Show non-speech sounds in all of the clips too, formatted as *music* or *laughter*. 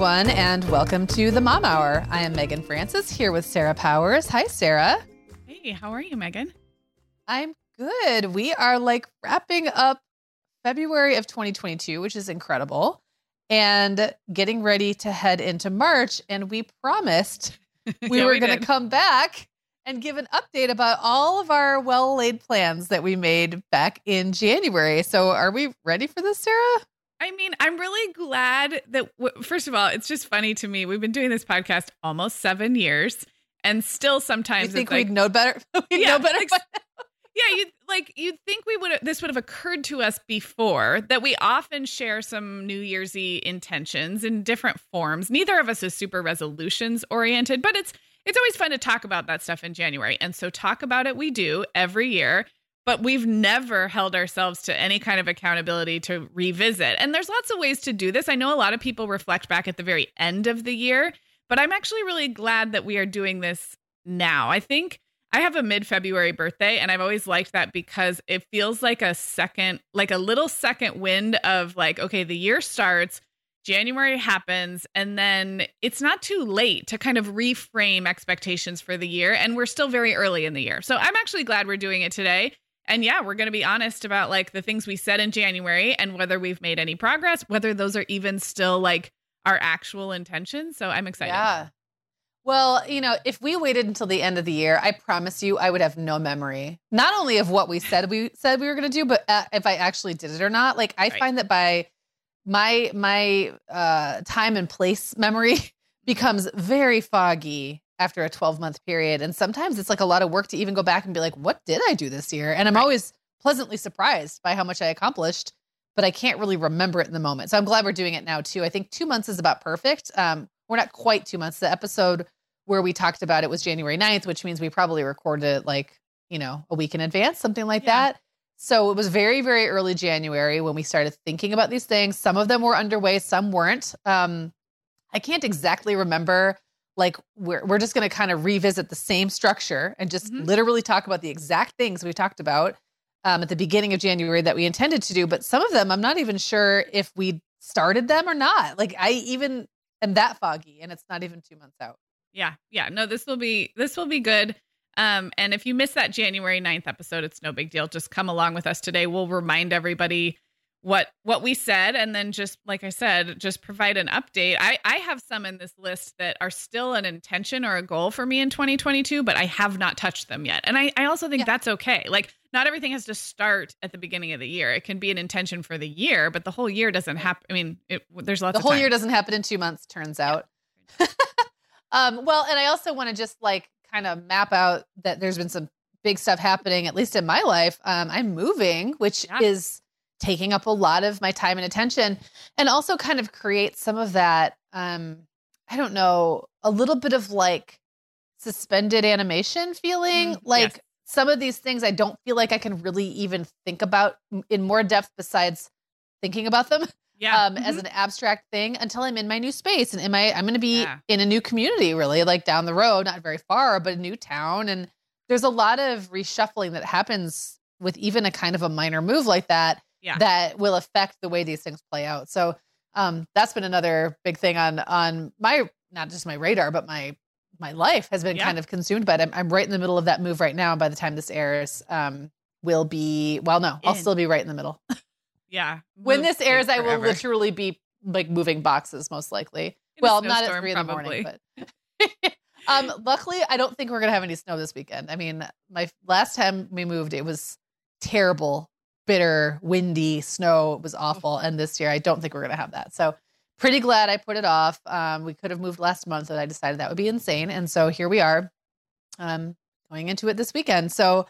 Everyone, and welcome to the Mom Hour. I am Meagan Francis here with Sarah Powers. Hi, Sarah. Hey, how are you, Meagan? I'm good. We are like wrapping up February of 2022, which is incredible, and getting ready to head into March. And we promised *laughs* we Yeah, were we going to come back and give an update about all of our well laid plans that we made back in January. So, are we ready for this, Sarah? I mean, I'm really glad that, w- first of all, it's just funny to me. We've been doing this podcast almost seven years, and still You sometimes think it's like, *laughs* we'd know better? we'd Yeah, know better. by- yeah, you like you'd think we would this would have occurred to us before that we often share some New Year's Eve intentions in different forms. Neither of us is super resolutions oriented, but it's it's always fun to talk about that stuff in January. And so talk about it we do every year, but we've never held ourselves to any kind of accountability to revisit. And there's lots of ways to do this. I know a lot of people reflect back at the very end of the year, but I'm actually really glad that we are doing this now. I think I have a mid February birthday, and I've always liked that because it feels like a second, like a little second wind of like, okay, the year starts, January happens, and then it's not too late to kind of reframe expectations for the year. And we're still very early in the year. So I'm actually glad we're doing it today. And yeah, we're going to be honest about like the things we said in January and whether we've made any progress, whether those are even still like our actual intentions. So I'm excited. Yeah. Well, you know, if we waited until the end of the year, I promise you, I would have no memory. Not only of what we said we *laughs* said we were going to do, but uh, if I actually did it or not. Like I Right. find that by my my uh, time and place memory *laughs* becomes very foggy after a 12 month period, and sometimes it's like a lot of work to even go back and be like, what did I do this year? And I'm Right. always pleasantly surprised by how much I accomplished. But I can't really remember it in the moment. So I'm glad we're doing it now too. I think two months is about perfect. Um, we're not quite two months. The episode where we talked about it was January 9th, which means we probably recorded it like, you know, a week in advance, something like Yeah. that. So it was very, very early January when we started thinking about these things. Some of them were underway, some weren't. Um, I can't exactly remember. Like we're we're just going to kind of revisit the same structure and just Mhm. literally talk about the exact things we talked about um, at the beginning of January that we intended to do. But some of them, I'm not even sure if we started them or not. Like I even am that foggy, and it's not even two months out. Yeah. Yeah. No, this will be this will be good. Um, and if you miss that January 9th episode, it's no big deal. Just come along with us today. We'll remind everybody what what we said and then just like I said, just provide an update. I, I have some in this list that are still an intention or a goal for me in 2022, but I have not touched them yet. And I, I also think Yeah. that's okay. Like not everything has to start at the beginning of the year. It can be an intention for the year, but the whole year doesn't happen. I mean, it, there's lots of the whole year doesn't happen in two months turns out *laughs* um well and i also want to just like kind of map out that there's been some big stuff happening at least in my life um i'm moving which Yeah. is taking up a lot of my time and attention and also kind of create some of that um I don't know, a little bit of like suspended animation feeling. Mm, like yes. some of these things I don't feel like I can really even think about in more depth besides thinking about them Yeah. um, as Mhm. an abstract thing until I'm in my new space and in my I'm going to be Yeah. in a new community really like down the road, not very far, but a new town and there's a lot of reshuffling that happens with even a kind of a minor move like that Yeah. that will affect the way these things play out. So um, that's been another big thing on on my not just my radar, but my my life has been Yeah. kind of consumed But. I'm, I'm right in the middle of that move right now. And by the time this airs, um, will be well, no, I'll In. still be right in the middle. *laughs* yeah. when this airs, I will literally be like moving boxes, most likely. In well, not at three in the morning, but. *laughs* um, luckily, I don't think we're gonna have any snow this weekend. I mean, my last time we moved, it was terrible, bitter, windy snow. It was awful, and this year, I don't think we're gonna have that. So, pretty glad I put it off. Um, we could have moved last month, but I decided that would be insane, and so here we are, um, going into it this weekend. So,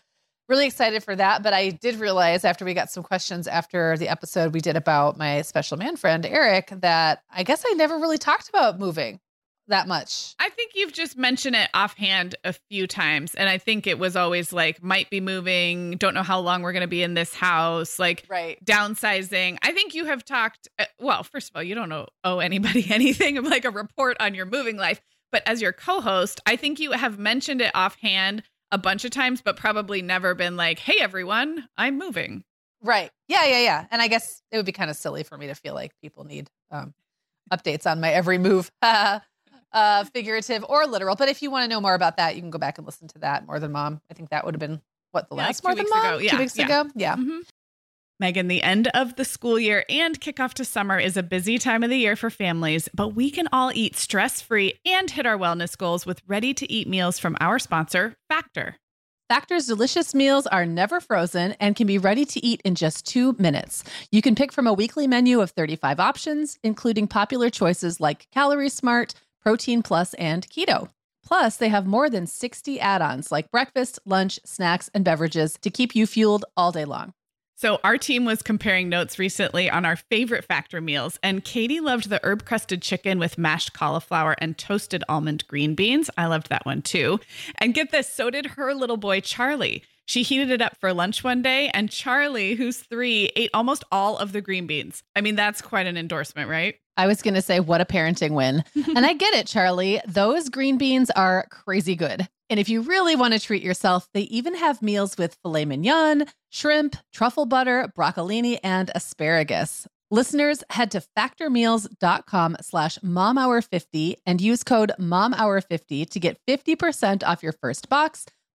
really excited for that. But I did realize after we got some questions after the episode we did about my special man friend Eric that I guess I never really talked about moving that much. I think you've just mentioned it offhand a few times. And I think it was always like, might be moving, don't know how long we're going to be in this house, like Right. downsizing. I think you have talked, uh, well, first of all, you don't know, owe anybody *laughs* anything of like a report on your moving life. But as your co host, I think you have mentioned it offhand a bunch of times, but probably never been like, hey, everyone, I'm moving. Right. Yeah, yeah, yeah. And I guess it would be kind of silly for me to feel like people need um, updates on my every move, *laughs* uh, figurative or literal. But if you want to know more about that, you can go back and listen to that. More Than Mom. I think that would have been what the Yeah, last More Than Mom? ago. Yeah, Two weeks yeah. ago. Yeah. Mhm. Meagan, the end of the school year and kickoff to summer is a busy time of the year for families, but we can all eat stress free and hit our wellness goals with ready to eat meals from our sponsor, Factor. Factor's delicious meals are never frozen and can be ready to eat in just two minutes. You can pick from a weekly menu of 35 options, including popular choices like Calorie Smart, Protein Plus, and Keto. Plus, they have more than 60 add ons like breakfast, lunch, snacks, and beverages to keep you fueled all day long. So, our team was comparing notes recently on our favorite Factor meals, and Katie loved the herb crusted chicken with mashed cauliflower and toasted almond green beans. I loved that one too. And get this, so did her little boy, Charlie. She heated it up for lunch one day, and Charlie, who's three, ate almost all of the green beans. I mean, that's quite an endorsement, right? I was going to say, what a parenting win. *laughs* and I get it, Charlie. Those green beans are crazy good. And if you really want to treat yourself, they even have meals with filet mignon, shrimp, truffle butter, broccolini, and asparagus. Listeners, head to factormeals.com slash momhour50 and use code momhour50 to get 50% off your first box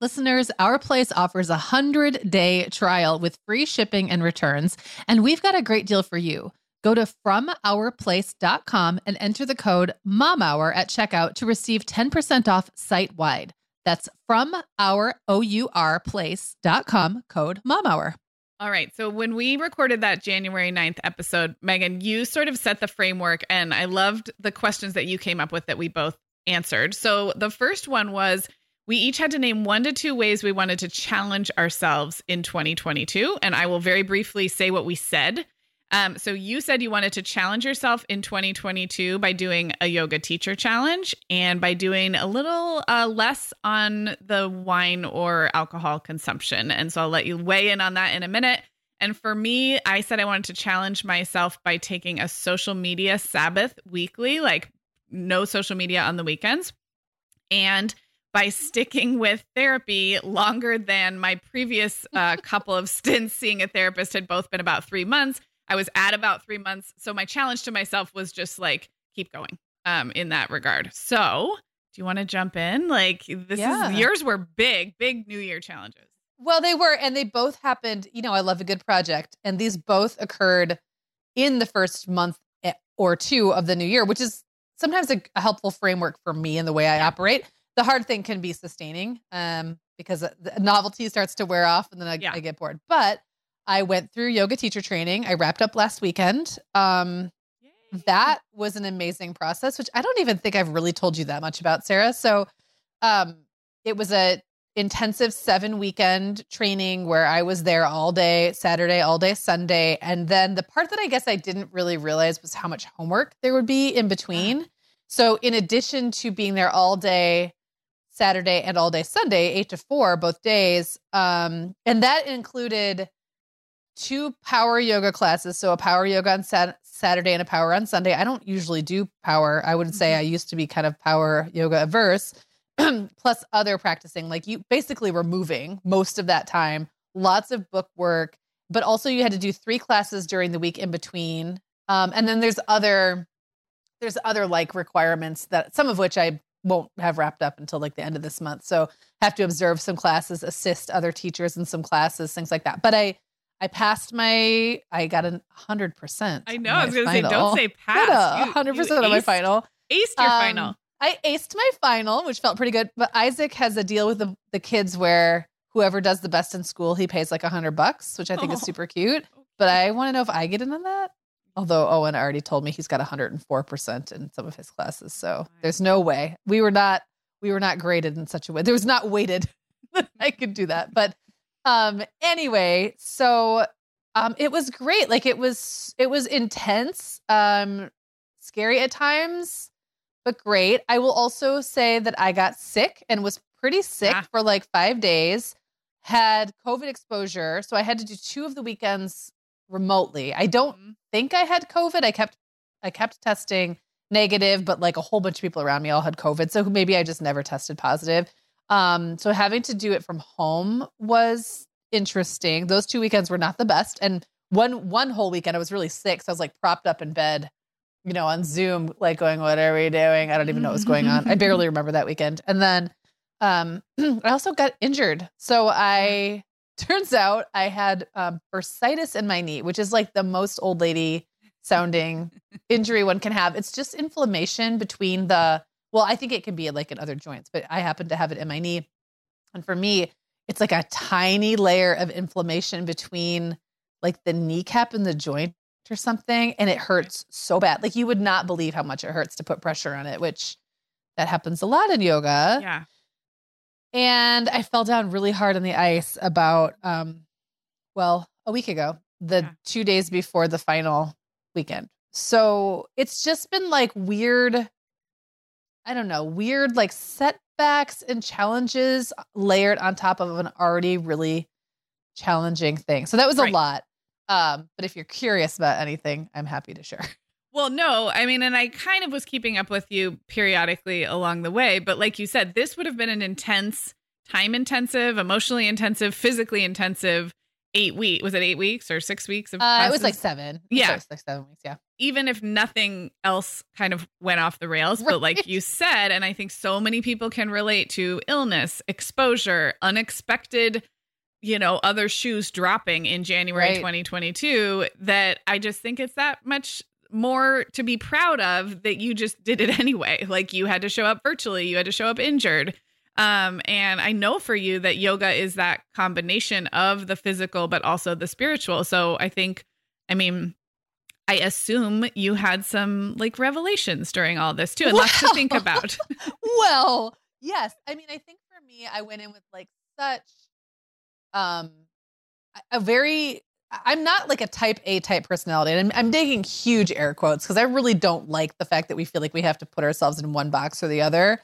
Listeners, Our Place offers a 100 day trial with free shipping and returns, and we've got a great deal for you. Go to FromOurPlace.com and enter the code MOMHOUR at checkout to receive 10% off site wide. That's from our O-U-R code MOMHOUR. All right. So when we recorded that January 9th episode, Meagan, you sort of set the framework, and I loved the questions that you came up with that we both answered. So the first one was we each had to name one to two ways we wanted to challenge ourselves in 2022. And I will very briefly say what we said. Um, so you said you wanted to challenge yourself in 2022 by doing a yoga teacher challenge and by doing a little uh, less on the wine or alcohol consumption. And so I'll let you weigh in on that in a minute. And for me, I said I wanted to challenge myself by taking a social media Sabbath weekly, like no social media on the weekends. And by sticking with therapy longer than my previous uh, *laughs* couple of stints seeing a therapist had both been about three months. I was at about three months. So my challenge to myself was just like, keep going um, in that regard. So do you want to jump in? Like, this yeah. is yours were big, big New Year challenges. Well, they were, and they both happened. You know, I love a good project, and these both occurred in the first month eh, or two of the new year, which is sometimes a, a helpful framework for me in the way I operate the hard thing can be sustaining um, because the novelty starts to wear off and then I, yeah. I, get bored. But I went through yoga teacher training. I wrapped up last weekend. Um, that was an amazing process, which I don't even think I've really told you that much about, Sarah. So um, it was a intensive seven weekend training where I was there all day Saturday, all day Sunday. And then the part that I guess I didn't really realize was how much homework there would be in between. So, in addition to being there all day, Saturday and all day Sunday, eight to four, both days. Um, and that included two power yoga classes. So a power yoga on sat- Saturday and a power on Sunday. I don't usually do power. I would say mm-hmm. I used to be kind of power yoga averse, *clears throat* plus other practicing. Like you basically were moving most of that time, lots of book work, but also you had to do three classes during the week in between. Um, and then there's other there's other like requirements that some of which I won't have wrapped up until like the end of this month. So have to observe some classes, assist other teachers in some classes, things like that. But I I passed my I got a hundred percent. I know. I was gonna say don't say *laughs* pass. hundred percent on my final. Aced your um, final. I aced my final, which felt pretty good. But Isaac has a deal with the, the kids where whoever does the best in school, he pays like a hundred bucks, which I think oh. is super cute. *laughs* But I want to know if I get in on that. Although Owen already told me he's got 104% in some of his classes. So there's no way. We were not we were not graded in such a way. There was not weighted *laughs* that I could do that. But um anyway, so um it was great. Like it was it was intense, um scary at times, but great. I will also say that I got sick and was pretty sick ah. for like 5 days. Had COVID exposure, so I had to do two of the weekends remotely. I don't mm-hmm. think I had COVID. I kept I kept testing negative, but like a whole bunch of people around me all had COVID. So maybe I just never tested positive. Um, so having to do it from home was interesting. Those two weekends were not the best. And one one whole weekend I was really sick. So I was like propped up in bed, you know, on Zoom, like going, What are we doing? I don't even know what was going on. I barely *laughs* remember that weekend. And then um *clears throat* I also got injured. So I Turns out I had um, bursitis in my knee, which is like the most old lady sounding *laughs* injury one can have. It's just inflammation between the, well, I think it can be like in other joints, but I happen to have it in my knee. And for me, it's like a tiny layer of inflammation between like the kneecap and the joint or something. And it hurts so bad. Like you would not believe how much it hurts to put pressure on it, which that happens a lot in yoga. Yeah and I fell down really hard on the ice about um well, a week ago, the yeah. 2 days before the final weekend. So, it's just been like weird I don't know, weird like setbacks and challenges layered on top of an already really challenging thing. So that was right. a lot. Um, but if you're curious about anything, I'm happy to share. Well, no, I mean, and I kind of was keeping up with you periodically along the way, but like you said, this would have been an intense, time intensive, emotionally intensive, physically intensive eight week. Was it eight weeks or six weeks of? Uh, it was like seven. Yeah, was like seven weeks. Yeah. Even if nothing else kind of went off the rails, right. but like you said, and I think so many people can relate to illness, exposure, unexpected you know, other shoes dropping in January right. 2022 that I just think it's that much more to be proud of that you just did it *laughs* anyway. Like you had to show up virtually, you had to show up injured. Um, and I know for you that yoga is that combination of the physical, but also the spiritual. So I think, I mean, I assume you had some like revelations during all this too, and well, lots to think about. *laughs* well, yes. I mean, I think for me, I went in with like such um a very I'm not like a type A type personality. And I'm, I'm taking huge air quotes because I really don't like the fact that we feel like we have to put ourselves in one box or the other.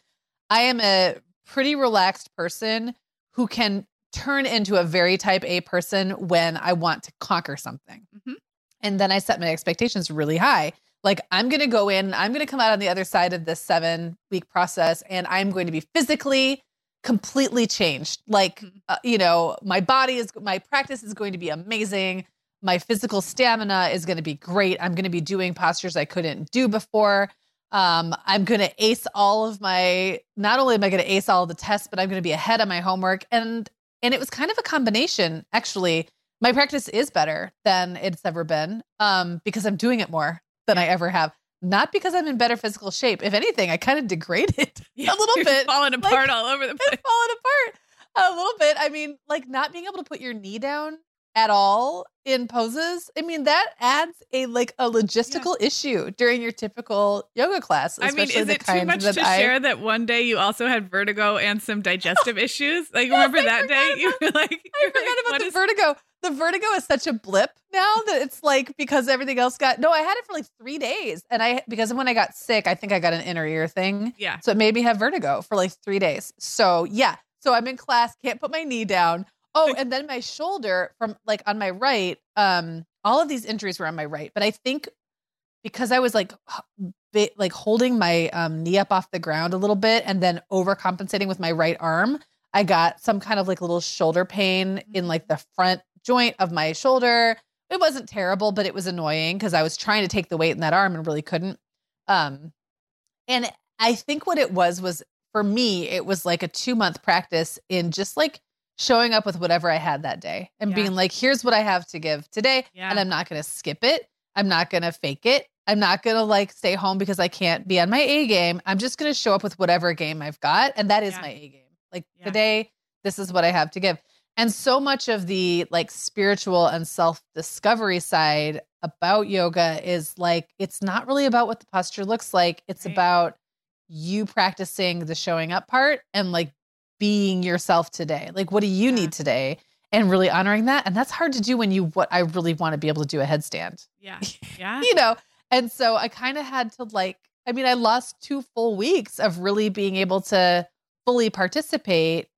I am a pretty relaxed person who can turn into a very type A person when I want to conquer something. Mm-hmm. And then I set my expectations really high. Like, I'm going to go in, I'm going to come out on the other side of this seven week process, and I'm going to be physically completely changed. Like, mm-hmm. uh, you know, my body is, my practice is going to be amazing. My physical stamina is going to be great. I'm going to be doing postures I couldn't do before. Um, I'm going to ace all of my, not only am I going to ace all the tests, but I'm going to be ahead on my homework. And, and it was kind of a combination, actually. My practice is better than it's ever been um, because I'm doing it more than I ever have. Not because I'm in better physical shape. If anything, I kind of degraded *laughs* yeah, a little bit. Falling apart like, all over the place. Falling apart a little bit. I mean, like not being able to put your knee down at all in poses i mean that adds a like a logistical yeah. issue during your typical yoga class i mean is it too much to I, share that one day you also had vertigo and some *laughs* digestive issues? Like yes, remember I that day? you were *laughs* like i forgot like, about the is- vertigo. The vertigo is such a blip now that it's like because everything else got no i had it for like three days and i because when i got sick i think i got an inner ear thing yeah. so it made me have vertigo for like three days. So yeah so i'm in class can't put my knee down Oh, and then my shoulder from like on my right, um, all of these injuries were on my right, but I think because I was like bit, like holding my um, knee up off the ground a little bit and then overcompensating with my right arm, I got some kind of like little shoulder pain in like the front joint of my shoulder. It wasn't terrible, but it was annoying because I was trying to take the weight in that arm and really couldn't. Um, and I think what it was was for me, it was like a two month practice in just like showing up with whatever I had that day and yeah. being like, here's what I have to give today. Yeah. And I'm not going to skip it. I'm not going to fake it. I'm not going to like stay home because I can't be on my A game. I'm just going to show up with whatever game I've got. And that is yeah. my A game. Like today, this is what I have to give. And so much of the like spiritual and self discovery side about yoga is like, it's not really about what the posture looks like. It's right. about you practicing the showing up part and like being yourself today. Like, what do you yeah. need today? And really honoring that. And that's hard to do when you, what I really want to be able to do a headstand. Yeah. *laughs* Yeah. you know? And so I kind of had to like, I mean, I lost two full weeks of really being able to fully participate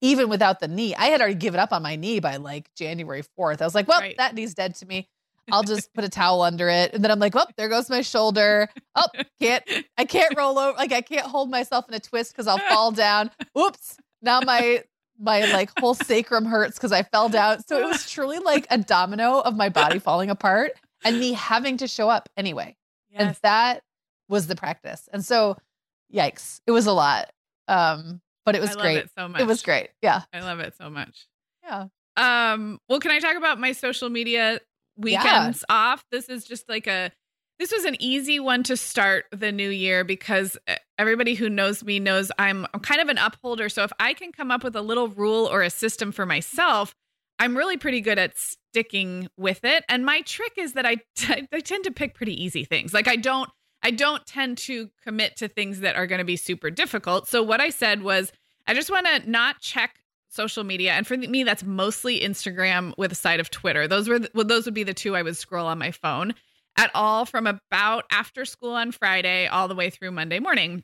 even without the knee. I had already given up on my knee by like January 4th. I was like, well, right. that knee's dead to me. *laughs* I'll just put a towel under it. And then I'm like, well, there goes my shoulder. Oh, can't, I can't roll over. Like I can't hold myself in a twist because I'll fall down. Oops now my my like whole sacrum hurts because I fell down. So it was *laughs* truly like a domino of my body falling apart and me having to show up anyway. Yes. And that was the practice. And so yikes. It was a lot. Um, but it was great. It so much. It was great. Yeah. I love it so much. Yeah. Um, well, can I talk about my social media weekends yeah. off? This is just like a this was an easy one to start the new year because uh, everybody who knows me knows I'm kind of an upholder. So if I can come up with a little rule or a system for myself, I'm really pretty good at sticking with it. And my trick is that I, *laughs* t- I tend to pick pretty easy things. Like I don't I don't tend to commit to things that are going to be super difficult. So what I said was I just want to not check social media and for me that's mostly Instagram with a side of Twitter. Those were well, those would be the two I would scroll on my phone at all from about after school on Friday all the way through Monday morning.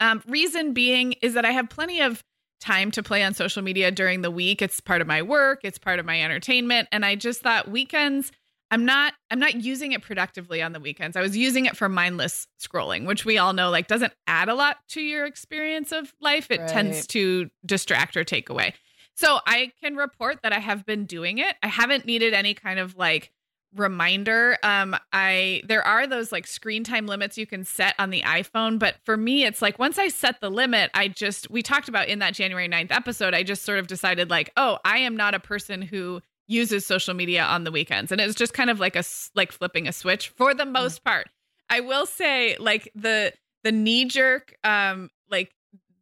Um, reason being is that I have plenty of time to play on social media during the week. It's part of my work, it's part of my entertainment, and I just thought weekends I'm not I'm not using it productively on the weekends. I was using it for mindless scrolling, which we all know like doesn't add a lot to your experience of life. It right. tends to distract or take away. So I can report that I have been doing it. I haven't needed any kind of like reminder um i there are those like screen time limits you can set on the iphone but for me it's like once i set the limit i just we talked about in that january 9th episode i just sort of decided like oh i am not a person who uses social media on the weekends and it's just kind of like a like flipping a switch for the mm. most part i will say like the the knee jerk um like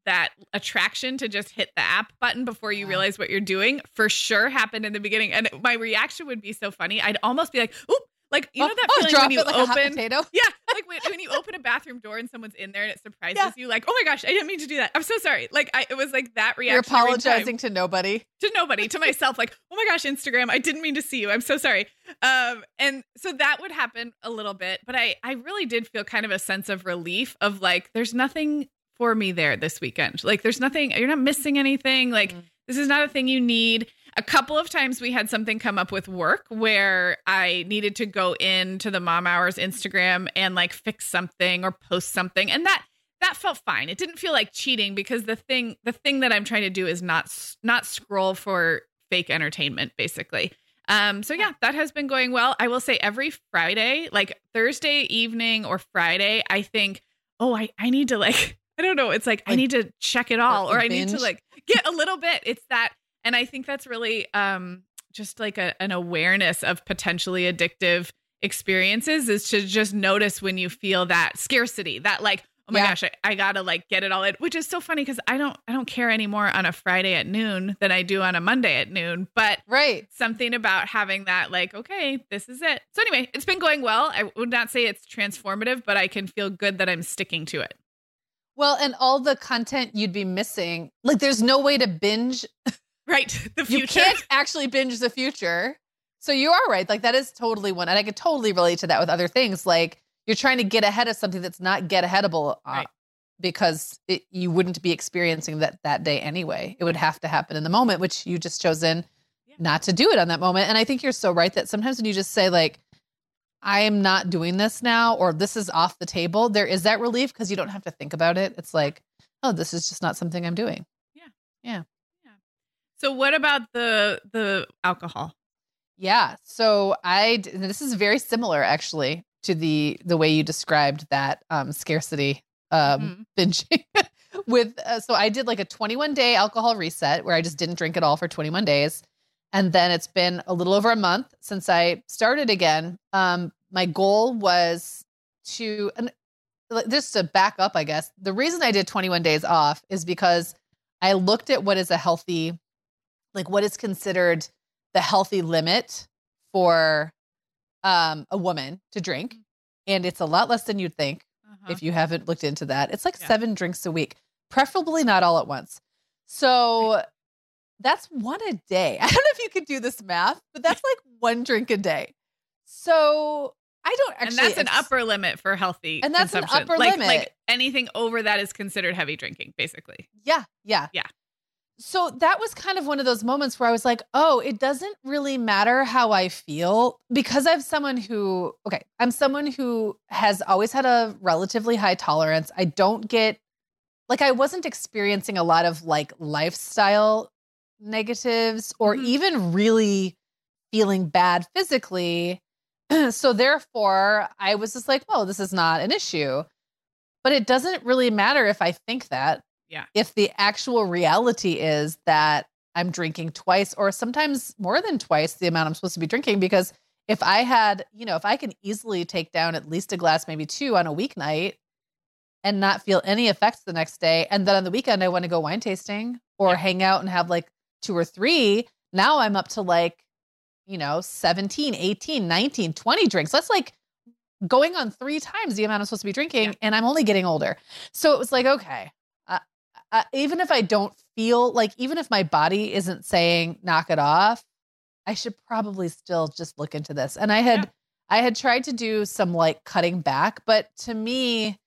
that attraction to just hit the app button before you realize what you're doing for sure happened in the beginning. And my reaction would be so funny. I'd almost be like, oop, Like you know Oh, that oh, feeling when you like open potato. Yeah, *laughs* like when, when you open a bathroom door and someone's in there and it surprises Yeah. you, like, oh my gosh, I didn't mean to do that. I'm so sorry. Like, I, it was like that reaction. You're apologizing to nobody. to nobody, to myself, like, oh my gosh, Instagram, I didn't mean to see you. I'm so sorry. Um, and so that would happen a little bit, but I, I really did feel kind of a sense of relief of like, there's nothing for me there this weekend. Like, there's nothing, you're not missing anything. Like, Mhm. this is not a thing you need. A couple of times we had something come up with work where I needed to go into the mom hours Instagram and like fix something or post something. And that, that felt fine. It didn't feel like cheating because the thing the thing that I'm trying to do is not not scroll for fake entertainment basically. Um so yeah, that has been going well. I will say every Friday, like Thursday evening or Friday, I think, "Oh, I I need to like I don't know, it's like, I need to check it all or or I need to like get a little bit. It's that and I think that's really um just like a, an awareness of potentially addictive experiences is to just notice when you feel that scarcity, that like, oh my Yeah. gosh, I, I gotta like get it all in, which is so funny because I don't I don't care anymore on a Friday at noon than I do on a Monday at noon. But Right. something about having that like, okay, this is it. So anyway, it's been going well. I would not say it's transformative, but I can feel good that I'm sticking to it. Well, and all the content you'd be missing, like there's no way to binge. Right. *laughs* The future. You can't actually binge the future. So you are right. Like that is totally one. And I could totally relate to that with other things. Like you're trying to get ahead of something that's not get aheadable uh, Right. because it, you wouldn't be experiencing that that day anyway. It would have to happen in the moment, which you just chosen Yeah. not to do it on that moment. And I think you're so right that sometimes when you just say like, I am not doing this now, or this is off the table, there is that relief because you don't have to think about it. It's like, oh, this is just not something I'm doing. Yeah. Yeah. Yeah. So what about the the alcohol? Yeah. So I this is very similar actually to the the way you described that um scarcity um *laughs* binging with uh, so I did like a 21 day alcohol reset where I just didn't drink at all for 21 days. And then it's been a little over a month since I started again. Um my goal was to and just to back up, I guess. The reason I did 21 days off is because I looked at what is a healthy like what is considered the healthy limit for um, a woman to drink. And it's a lot less than you'd think Uh-huh. if you haven't looked into that. It's like Yeah. seven drinks a week, preferably not all at once. So that's one a day. *laughs* I don't know if you could do this math, but that's like one drink a day. So I don't actually. and that's an upper limit for healthy And that's an upper like, limit. Like anything over that is considered heavy drinking, basically. Yeah, yeah. Yeah. So that was kind of one of those moments where I was like, oh, it doesn't really matter how I feel because I'm someone who, okay, I'm someone who has always had a relatively high tolerance. I don't get, like, I wasn't experiencing a lot of like lifestyle negatives or Mhm. even really feeling bad physically. *clears throat* so therefore, I was just like, well, this is not an issue. But it doesn't really matter if I think that Yeah. if the actual reality is that I'm drinking twice or sometimes more than twice the amount I'm supposed to be drinking because if I had, you know, if I can easily take down at least a glass, maybe two on a weeknight and not feel any effects the next day, and then on the weekend I want to go wine tasting or Yeah. hang out and have like two or three, now I'm up to like, you know, 17, 18, 19, 20 drinks. That's like going on three times the amount I'm supposed to be drinking, Yeah. and I'm only getting older. So it was like, okay, uh, uh, even if I don't feel like, even if my body isn't saying knock it off, I should probably still just look into this. And I had, Yeah. I had tried to do some like cutting back, but to me,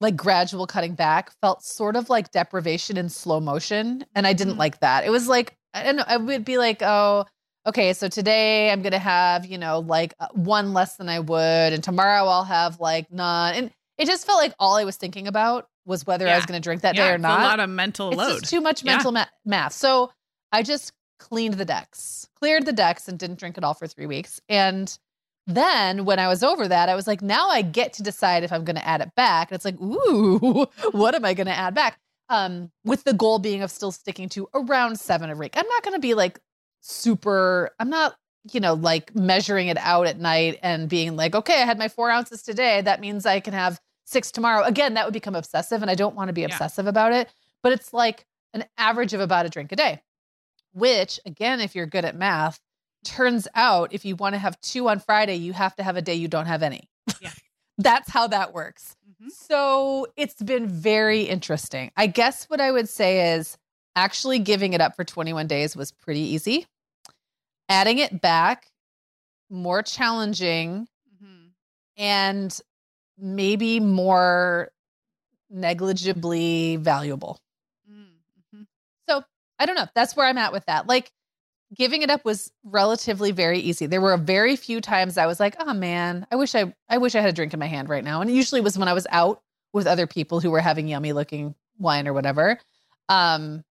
like gradual cutting back felt sort of like deprivation in slow motion. And I didn't Mhm. like that. It was like, I don't know, I would be like, oh, okay, so today I'm going to have, you know, like uh, one less than I would. And tomorrow I'll have like none. And it just felt like all I was thinking about was whether I was going to drink that yeah, day or it's not a lot of mental it's load. too much Yeah. mental ma- math. So I just cleaned the decks, cleared the decks, and didn't drink at all for three weeks. And then when I was over that, I was like, now I get to decide if I'm going to add it back. And it's like, ooh, *laughs* what am I going to add back? Um, with the goal being of still sticking to around seven a week. I'm not going to be like super. I'm not. You know, like measuring it out at night and being like, okay, I had my four ounces today. That means I can have six tomorrow. Again, that would become obsessive, and I don't want to be Yeah. obsessive about it but it's like an average of about a drink a day, which, again, if you're good at math, turns out if you want to have two on Friday, you have to have a day you don't have any. Yeah. *laughs* That's how that works. Mhm. So it's been very interesting. I guess what I would say is actually giving it up for 21 days was pretty easy. Adding it back, more challenging Mhm. and maybe more negligibly valuable. Mm, mhm. So I don't know. That's where I'm at with that. Like giving it up was relatively very easy. There were a very few times I was like, oh man, I wish I I wish I had a drink in my hand right now. And it usually was when I was out with other people who were having yummy looking wine or whatever. Um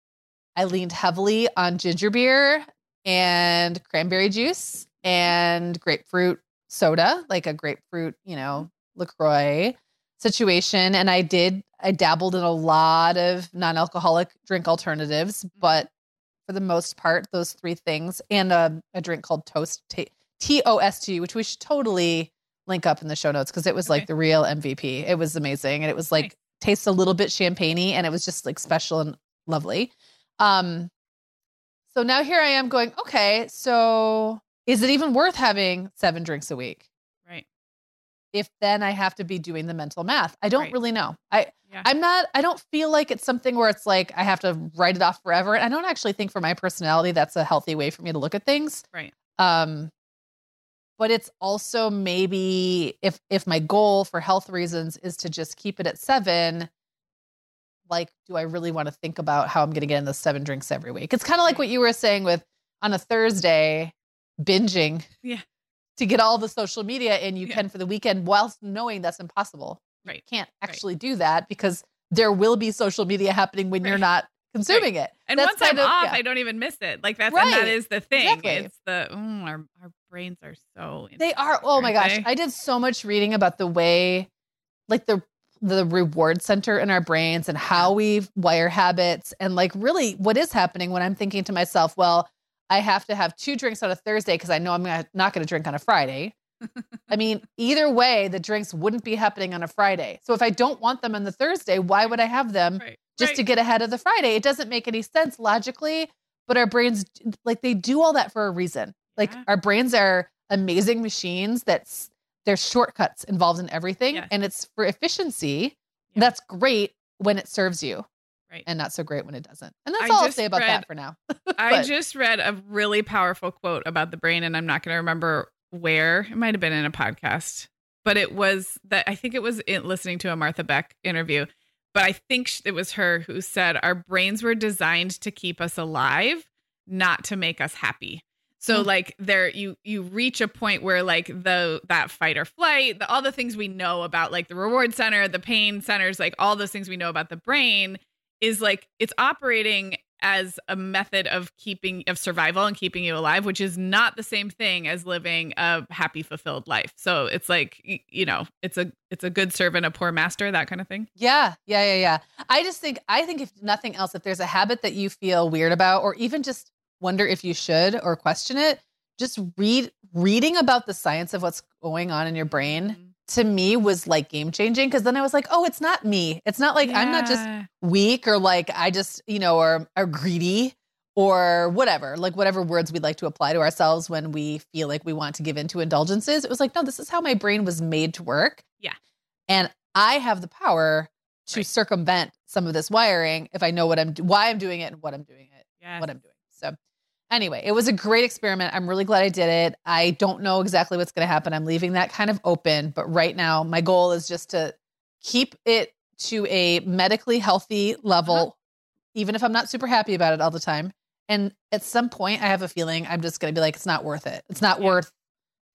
I leaned heavily on ginger beer and cranberry juice and grapefruit soda, like a grapefruit, you know, LaCroix situation. And I did, I dabbled in a lot of non alcoholic drink alternatives, but for the most part, those three things and a, a drink called Toast, T O S T, which we should totally link up in the show notes because it was Okay. like the real MVP. It was amazing. And it was like, Nice. tastes a little bit champagne and it was just like special and lovely. Um, so now here I am going, okay, so is it even worth having seven drinks a week? If then I have to be doing the mental math, I don't Right. really know. I Yeah. I'm not. I don't feel like it's something where it's like I have to write it off forever. And I don't actually think for my personality that's a healthy way for me to look at things. Right. Um, but it's also maybe if if my goal for health reasons is to just keep it at seven, like, do I really want to think about how I'm going to get in those seven drinks every week? It's kind of like what you were saying with on a Thursday binging. Yeah. To get all the social media in you Yeah. can for the weekend whilst knowing that's impossible. You Right. can't Right. actually do that because there will be social media happening when you're not consuming it. And That's once I'm of- off, yeah. I don't even miss it. Like that's and that Right. is the thing. Exactly. It's the mm, our our brains are so They are. Oh my gosh. they? I did so much reading about the way, like the the reward center in our brains and how we wire habits and like really what is happening when I'm thinking to myself, well, I have to have two drinks on a Thursday because I know I'm not going to drink on a Friday. *laughs* I mean, either way, the drinks wouldn't be happening on a Friday. So if I don't want them on the Thursday, why would I have them right. just right. to get ahead of the Friday. It doesn't make any sense logically, but our brains like they do all that for a reason. Like Yeah. our brains are amazing machines that's there's shortcuts involved in everything Yes. and it's for efficiency. Yeah. That's great when it serves you Right. and not so great when it doesn't. And that's I all I'll say about read- that for now. *laughs* I just read a really powerful quote about the brain, and I'm not going to remember where. It might have been in a podcast, but it was that I think it was in listening to a Martha Beck interview. But I think it was her who said our brains were designed to keep us alive, not to make us happy. So Mm. like there you you reach a point where like the that fight or flight, the, all the things we know about like the reward center, the pain centers, like all those things we know about the brain is like it's operating as a method of keeping of survival and keeping you alive which is not the same thing as living a happy fulfilled life. So it's like you know it's a it's a good servant a poor master that kind of thing. Yeah, yeah, yeah, yeah. I just think I think if nothing else, if there's a habit that you feel weird about, or even just wonder if you should or question it, just read reading about the science of what's going on in your brain mm-hmm. To me was like game changing because then I was like, oh, it's not me. It's not like I'm not just weak or like I just, you know, or are greedy or whatever, like whatever words we'd like to apply to ourselves when we feel like we want to give into indulgences. It was like, no, this is how my brain was made to work. Yeah. And I have the power to Right. circumvent some of this wiring if I know what I'm why I'm doing it and what I'm doing it, Yes. what I'm doing. So anyway, it was a great experiment. I'm really glad I did it. I don't know exactly what's going to happen. I'm leaving that kind of open, but right now my goal is just to keep it to a medically healthy level Uh-huh. even if I'm not super happy about it all the time. And at some point I have a feeling I'm just going to be like it's not worth it. It's not Yeah. worth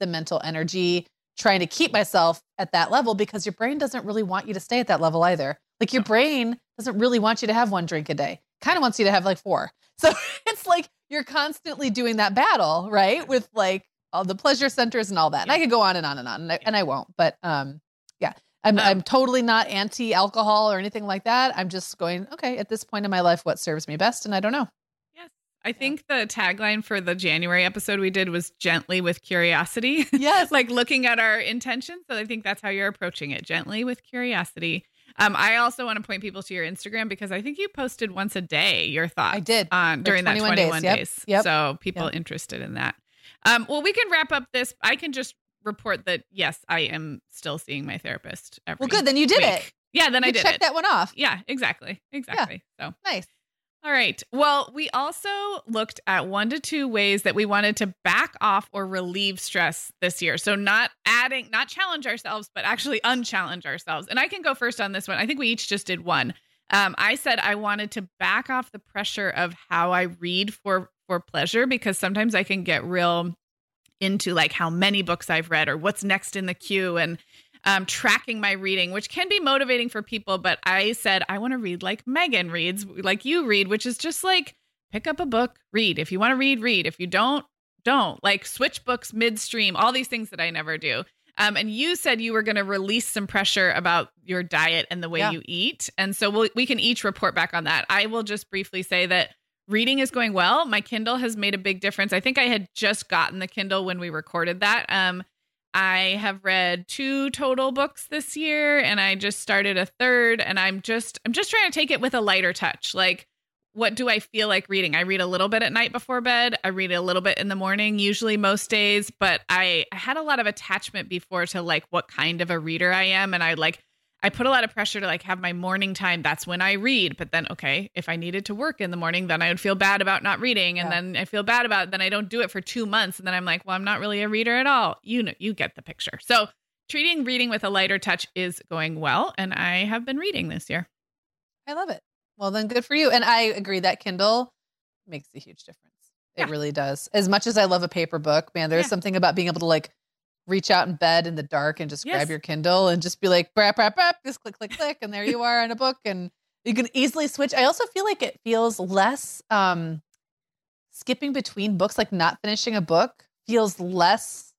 the mental energy trying to keep myself at that level because your brain doesn't really want you to stay at that level either. Like your brain doesn't really want you to have one drink a day. Kind of wants you to have like four. *laughs* So it's like you're constantly doing that battle, right? With like all the pleasure centers and all that. And I could go on and on and on, and I, and I won't. But um, yeah, I'm Um, I'm totally not anti-alcohol or anything like that. I'm just going okay at this point in my life, what serves me best, and I don't know. yes i think the tagline for the january episode we did was gently with curiosity *laughs* Yes, like looking at our intentions. So I think that's how you're approaching it gently with curiosity. Um, I also want to point people to your Instagram because I think you posted once a day your thoughts. I did. on during that 21 21 days. days. Yep. Yep. So people Yep. interested in that. Um, well, we can wrap up this. I can just report that yes, I am still seeing my therapist. Every Well, good. Then you did week. it. Yeah, then I You did check it. that one off. Yeah, exactly, exactly. So Nice. All right. Well, we also looked at one to two ways that we wanted to back off or relieve stress this year. So, not adding, not challenge ourselves, but actually unchallenge ourselves. And I can go first on this one. I think we each just did one. Um, I said I wanted to back off the pressure of how I read for for pleasure because sometimes I can get real into like how many books I've read or what's next in the queue and um, tracking my reading, which can be motivating for people. But I said, I want to read like Meagan reads, like you read, which is just like pick up a book, read. If you want to read, read. If you don't, don't. Like switch books midstream, all these things that I never do. Um, and you said you were going to release some pressure about your diet and the way Yeah. you eat. And so we'll, we can each report back on that. I will just briefly say that reading is going well. My Kindle has made a big difference. I think I had just gotten the Kindle when we recorded that. Um, I have read two total books this year and I just started a third and I'm just I'm just trying to take it with a lighter touch. Like what do I feel like reading? I read a little bit at night before bed. I read a little bit in the morning, usually most days, but I, I had a lot of attachment before to like what kind of a reader I am and I like I put a lot of pressure to like have my morning time. That's when I read. But then, okay, if I needed to work in the morning, then I would feel bad about not reading. And Yeah. then I feel bad about it. Then I don't do it for two months. And then I'm like, well, I'm not really a reader at all. You know, you get the picture. So treating reading with a lighter touch is going well. And I have been reading this year. I love it. Well, then good for you. And I agree that Kindle makes a huge difference. It Yeah. really does. As much as I love a paper book, man, there's Yeah. something about being able to like reach out in bed in the dark and just Yes. grab your Kindle and just be like, brap, brap, brap, just click, click, click. And there you are on a book. And you can easily switch. I also feel like it feels less um skipping between books, like not finishing a book feels less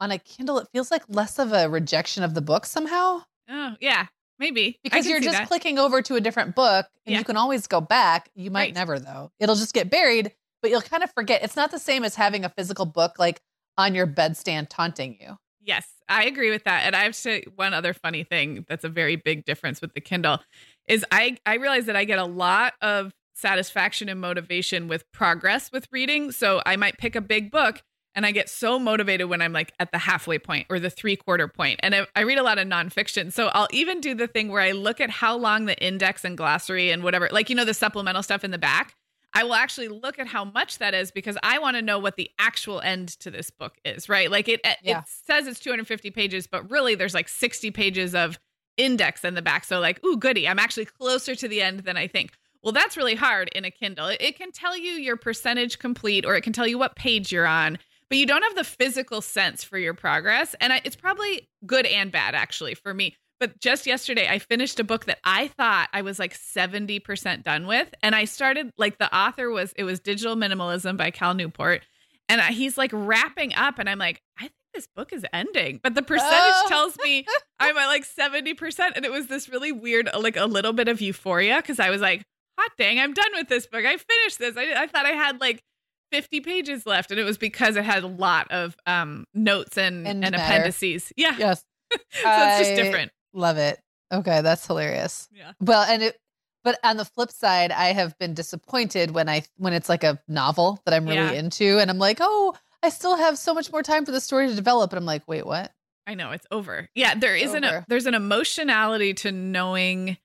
on a Kindle. It feels like less of a rejection of the book somehow Oh, yeah, maybe. Because you're just that. clicking over to a different book and Yeah. you can always go back. You might Right. never though. It'll just get buried, but you'll kind of forget. It's not the same as having a physical book like on your bedstand taunting you. Yes, I agree with that. And I have to one other funny thing that's a very big difference with the Kindle is I I realize that I get a lot of satisfaction and motivation with progress with reading. So I might pick a big book and I get so motivated when I'm like at the halfway point or the three quarter point. And I, I read a lot of nonfiction. So I'll even do the thing where I look at how long the index and glossary and whatever, like, you know, the supplemental stuff in the back. I will actually look at how much that is because I want to know what the actual end to this book is, right? Like it Yeah. it says it's 250 pages, but really there's like 60 pages of index in the back. So like, ooh, goody, I'm actually closer to the end than I think. Well, that's really hard in a Kindle. It, it can tell you your percentage complete or it can tell you what page you're on, but you don't have the physical sense for your progress. And I, it's probably good and bad actually for me. But just yesterday, I finished a book that I thought I was like 70% done with. And I started, like, the author was, it was Digital Minimalism by Cal Newport. And I- he's like wrapping up. And I'm like, I think this book is ending. But the percentage Oh. tells me *laughs* I'm at like 70%. And it was this really weird, like a little bit of euphoria because I was like, hot dang, I'm done with this book. I finished this. I, I thought I had like 50 pages left. And it was because it had a lot of um, notes and, And and appendices. Yeah. Yes. *laughs* so it's just I different. Love it. Okay, that's hilarious. Yeah. Well, and it but on the flip side, I have been disappointed when I when it's like a novel that I'm really Yeah. into and I'm like, "Oh, I still have so much more time for the story to develop." And I'm like, "Wait, what?" I know it's over. Yeah, there is an over. there's an emotionality to knowing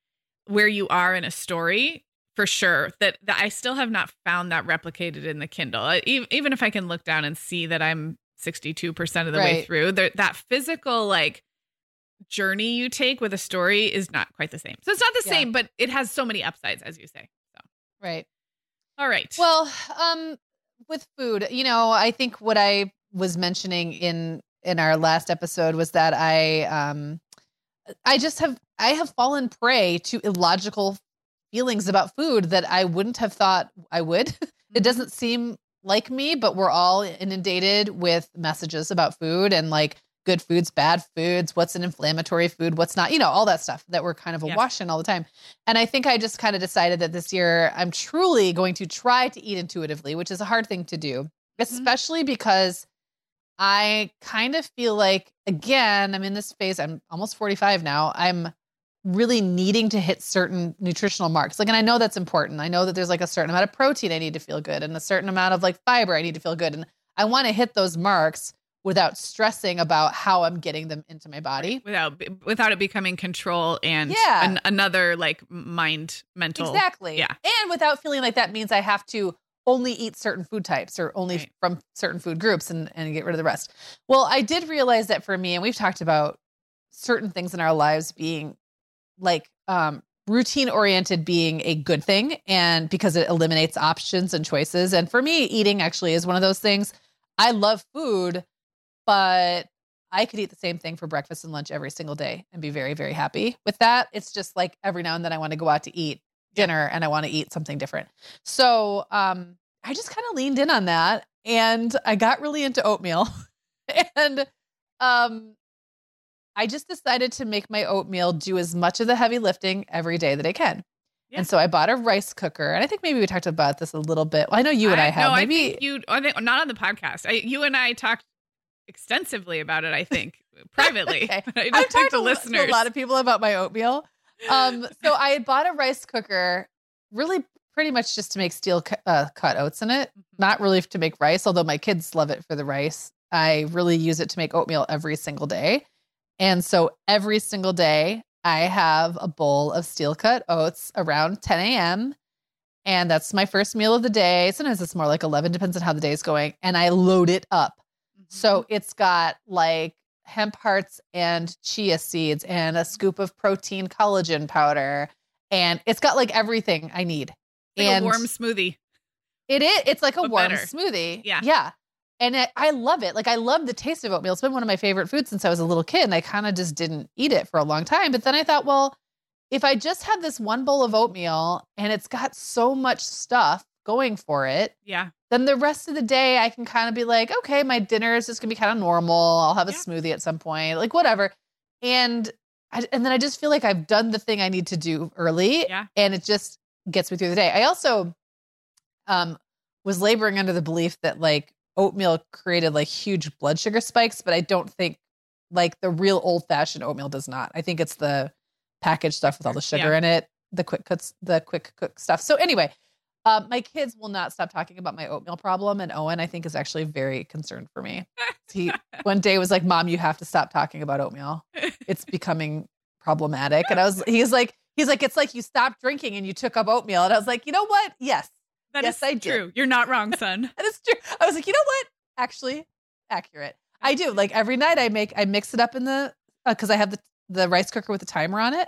where you are in a story for sure that, that I still have not found that replicated in the Kindle. E- Even if I can look down and see that I'm 62% of the way through, there, that physical like journey you take with a story is not quite the same. So it's not the Yeah. same, but it has so many upsides as you say. So, Right. all right. Well, um with food, you know, I think what I was mentioning in in our last episode was that I um I just have I have fallen prey to illogical feelings about food that I wouldn't have thought I would. *laughs* it doesn't seem like me, but we're all inundated with messages about food and like good foods, bad foods, what's an inflammatory food, what's not, you know, all that stuff that we're kind of awash in all the time. And I think I just kind of decided that this year I'm truly going to try to eat intuitively, which is a hard thing to do, mm-hmm. especially because I kind of feel like, again, I'm in this phase, I'm almost 45 now. I'm really needing to hit certain nutritional marks. Like, and I know that's important. I know that there's like a certain amount of protein I need to feel good and a certain amount of like fiber I need to feel good. And I want to hit those marks without stressing about how I'm getting them into my body. without without it becoming control and Yeah. an, another like mind mental Exactly. Yeah. And without feeling like that means I have to only eat certain food types or only Right. from certain food groups and, and get rid of the rest. Well, I did realize that for me, and we've talked about certain things in our lives being like um, routine oriented being a good thing and because it eliminates options and choices. And for me, eating actually is one of those things. I love food, but I could eat the same thing for breakfast and lunch every single day and be very, very happy with that. It's just like every now and then I want to go out to eat dinner and I want to eat something different. So um, I just kind of leaned in on that and I got really into oatmeal. *laughs* and um, I just decided to make my oatmeal do as much of the heavy lifting every day that I can. Yeah. And so I bought a rice cooker. And I think maybe we talked about this a little bit. Well, I know you and I, have. no, maybe I think you I think not on the podcast I, you and I talked extensively about it I *laughs* think privately Okay. *laughs* I I've talked to, li- to listeners a lot of people about my oatmeal. Um, so I had bought a rice cooker, really pretty much just to make steel uh, cut oats in it, Mhm. not really to make rice, although my kids love it for the rice. I really use it to make oatmeal every single day. And so every single day, I have a bowl of steel cut oats around 10 a.m. And that's my first meal of the day. Sometimes it's more like 11, depends on how the day is going. And I load it up. So mm-hmm. it's got like hemp hearts and chia seeds and a scoop of protein collagen powder. And it's got like everything I need. like and a warm smoothie it is, it's like a but warm better. smoothie. Yeah. Yeah. And it, I love it. Like I love the taste of oatmeal. It's been one of my favorite foods since I was a little kid. And I kind of just didn't eat it for a long time. But then I thought, well, if I just have this one bowl of oatmeal and it's got so much stuff going for it, yeah then the rest of the day I can kind of be like, okay, my dinner is just gonna be kind of normal. I'll have a Yeah. smoothie at some point, like whatever. And I, and then I just feel like I've done the thing I need to do early, Yeah. and it just gets me through the day. I also um was laboring under the belief that like oatmeal created like huge blood sugar spikes, but I don't think like the real old fashioned oatmeal does not. I think it's the packaged stuff with all the sugar Yeah. in it, the quick cuts, the quick cook stuff. So anyway, um, my kids will not stop talking about my oatmeal problem, and Owen, I think, is actually very concerned for me. He *laughs* one day was like, "Mom, you have to stop talking about oatmeal. It's becoming problematic." And I was, he's like, he's like, "It's like you stopped drinking and you took up oatmeal." And I was like, "You know what? Yes, That is Yes, I did. true you're not wrong son *laughs* that is true." I was like, "You know what? Actually, accurate. I do. Like every night, I make, I mix it up in the because I have the the rice cooker with the timer on it."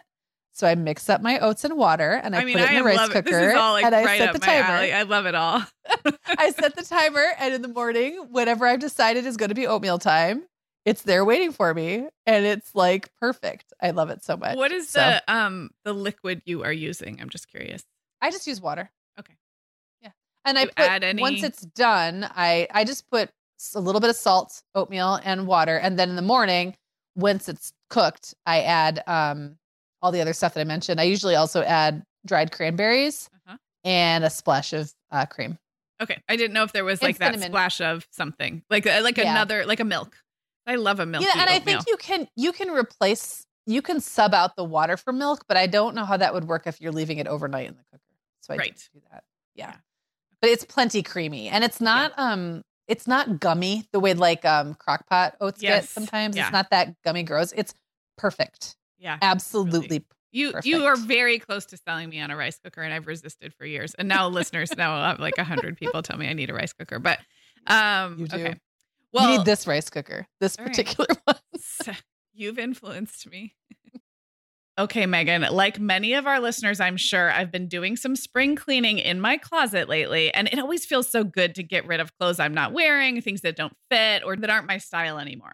So I mix up my oats and water, and I, I mean put it I in the rice cooker, all like and I right set the timer. I love it all *laughs* I set the timer, and in the morning, whenever I've decided is going to be oatmeal time, it's there waiting for me, and it's like perfect. I love it so much. what is So, the um the liquid you are using I'm just curious I just use water. Okay. Yeah, and I put add any- once it's done, I I just put a little bit of salt, oatmeal, and water, and then in the morning, once it's cooked, I add um all the other stuff that I mentioned. I usually also add dried cranberries Uh-huh. and a splash of uh, cream. Okay, I didn't know if there was And like that cinnamon. splash of something, like uh, like Yeah. another like a milk. I love a milk. Yeah, and I think you can you can replace you can sub out the water for milk, but I don't know how that would work if you're leaving it overnight in the cooker. So I Right. do that. Yeah. Yeah. But it's plenty creamy and it's not um it's not gummy the way like um crockpot oats get sometimes. Yeah. It's not that gummy gross. It's perfect. Yeah. Absolutely. You perfect. you are very close to selling me on a rice cooker, and I've resisted for years. And now listeners now I'll have like a hundred people tell me I need a rice cooker. But um, You do. okay. Well, you need this rice cooker. This All right. particular *laughs* one. You've influenced me. okay, Meagan, like many of our listeners, I'm sure I've been doing some spring cleaning in my closet lately, and it always feels so good to get rid of clothes I'm not wearing, things that don't fit or that aren't my style anymore.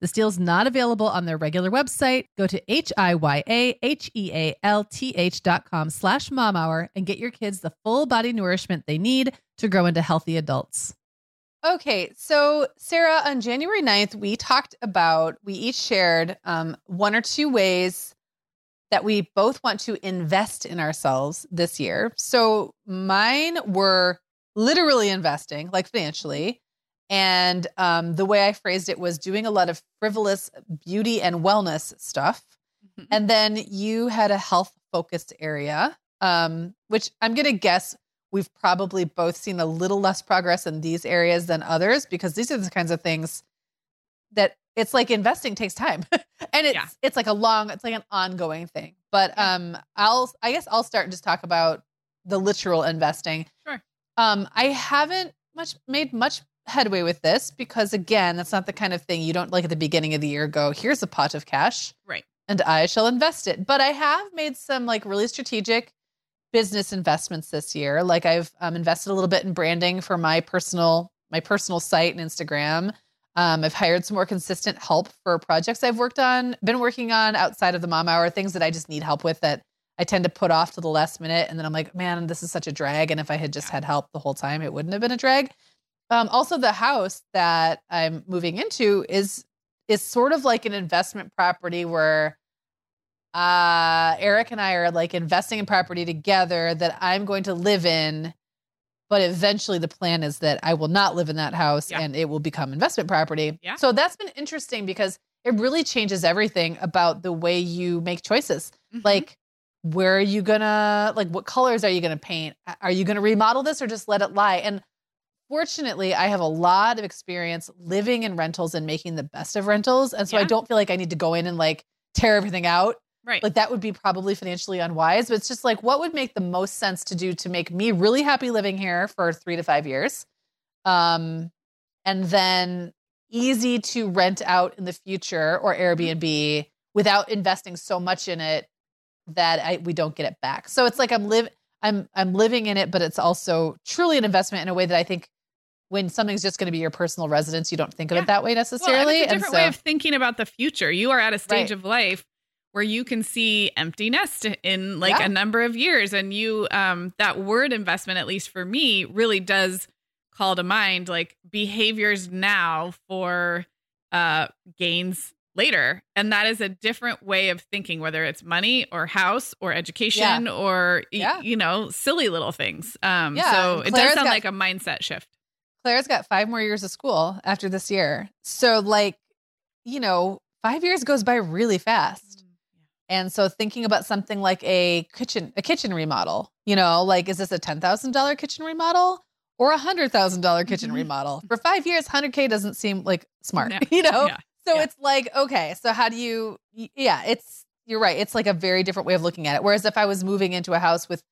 This deal's not available on their regular website. Go to H-I-Y-A-H-E-A-L-T-H dot com slash mom hour and get your kids the full body nourishment they need to grow into healthy adults. Okay, so Sarah, on January 9th, we talked about, we each shared um, one or two ways that we both want to invest in ourselves this year. So mine were literally investing, like financially. And um, the way I phrased it was doing a lot of frivolous beauty and wellness stuff. Mm-hmm. And then you had a health focused area, um, which I'm going to guess we've probably both seen a little less progress in these areas than others because these are the kinds of things that it's like investing takes time *laughs* and it's yeah. it's like a long it's like an ongoing thing but yeah. um i'll i guess i'll start and just talk about the literal investing sure um i haven't much made much headway with this because again, that's not the kind of thing you don't like at the beginning of the year go, here's a pot of cash. Right. And I shall invest it. But I have made some like really strategic business investments this year. Like I've um, invested a little bit in branding for my personal my personal site and Instagram. Um, I've hired some more consistent help for projects I've worked on, been working on outside of the mom hour, things that I just need help with that I tend to put off to the last minute. And then I'm like, man, this is such a drag. And if I had just had help the whole time, it wouldn't have been a drag. Um, also, the house that I'm moving into is is sort of like an investment property where uh, Eric and I are like investing in property together that I'm going to live in. But eventually, the plan is that I will not live in that house yeah. and it will become investment property. Yeah. So that's been interesting because it really changes everything about the way you make choices. Mm-hmm. Like, where are you gonna, like, what colors are you gonna paint? Are you gonna remodel this or just let it lie? And fortunately, I have a lot of experience living in rentals and making the best of rentals. And so yeah. I don't feel like I need to go in and like tear everything out. Right. Like that would be probably financially unwise, but it's just like what would make the most sense to do to make me really happy living here for 3 to 5 years. Um and then easy to rent out in the future or mm-hmm. Airbnb without investing so much in it that I, we don't get it back. So it's like I'm live I'm I'm living in it, but it's also truly an investment in a way that I think when something's just going to be your personal residence, you don't think of yeah. it that way necessarily. Well, it's a different so, way of thinking about the future. You are at a stage right. of life where you can see empty nest in like yeah. a number of years, and you um, that word investment, at least for me, really does call to mind like behaviors now for uh, gains later and that is a different way of thinking whether it's money or house or education yeah. or you know silly little things um so it does sound got, like a mindset shift Claire's got five more years of school after this year. So, like, you know, five years goes by really fast. Mm, and so thinking about something like a kitchen, a kitchen remodel, you know, like, is this a $10,000 kitchen remodel or a hundred thousand dollar kitchen mm-hmm. remodel? For five years, 100K doesn't seem like smart, no. *laughs* you know? Yeah. So yeah. it's like, okay, so how do you, yeah, it's, you're right. It's like a very different way of looking at it. Whereas if I was moving into a house with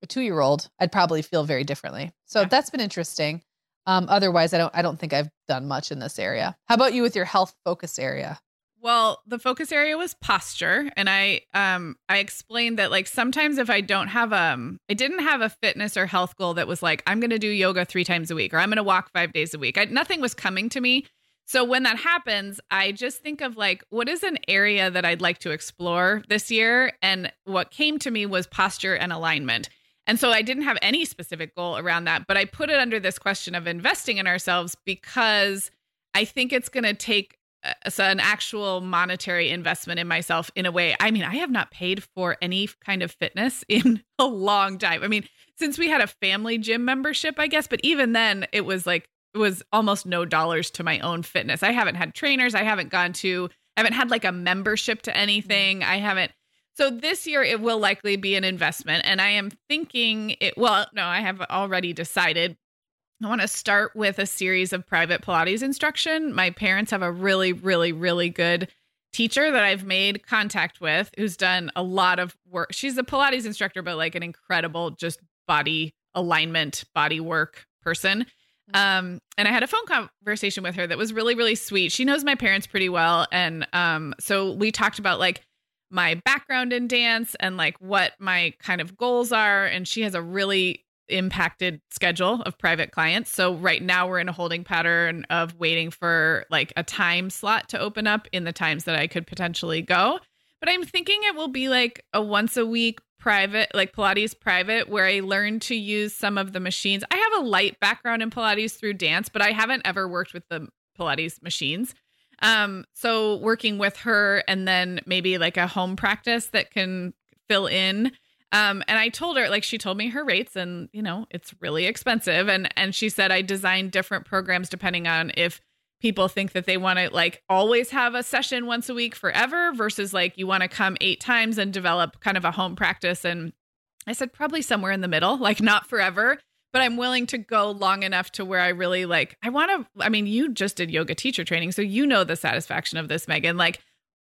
a two year old, I'd probably feel very differently. So yeah. that's been interesting. Um, otherwise, I don't I don't think I've done much in this area. How about you with your health focus area? Well, the focus area was posture, and I um I explained that like sometimes if I don't have um I didn't have a fitness or health goal that was like I'm going to do yoga 3 times a week or I'm going to walk 5 days a week. I, nothing was coming to me. So when that happens, I just think of like what is an area that I'd like to explore this year and what came to me was posture and alignment. And so I didn't have any specific goal around that, but I put it under this question of investing in ourselves because I think it's going to take so an actual monetary investment in myself in a way. I mean, I have not paid for any kind of fitness *laughs* in a long time. I mean, since we had a family gym membership, I guess, but even then it was like it was almost no dollars to my own fitness. I haven't had trainers, I haven't gone to I haven't had like a membership to mm-hmm. anything. I haven't so this year it will likely be an investment and I am thinking it well, no, I have already decided I want to start with a series of private Pilates instruction. My parents have a really, really, really good teacher that I've made contact with who's done a lot of work. She's a Pilates instructor, but like an incredible just body alignment, body work person. Mm-hmm. Um, and I had a phone conversation with her that was really, really sweet. She knows my parents pretty well. And um, so we talked about like my background in dance and like what my kind of goals are. And she has a really impacted schedule of private clients. So right now we're in a holding pattern of waiting for like a time slot to open up in the times that I could potentially go. But I'm thinking it will be like a once a week private, like Pilates private, where I learn to use some of the machines. I have a light background in Pilates through dance, but I haven't ever worked with the Pilates machines. Um, so working with her and then maybe like a home practice that can fill in um, and I told her, like, she told me her rates, and you know, it's really expensive. And and she said I designed different programs depending on if people think that they want to like always have a session once a week forever versus like you want to come eight times and develop kind of a home practice. And I said probably somewhere in the middle, like not forever, but I'm willing to go long enough to where I really like. I want to. I mean, you just did yoga teacher training, so you know the satisfaction of this, Meagan. Like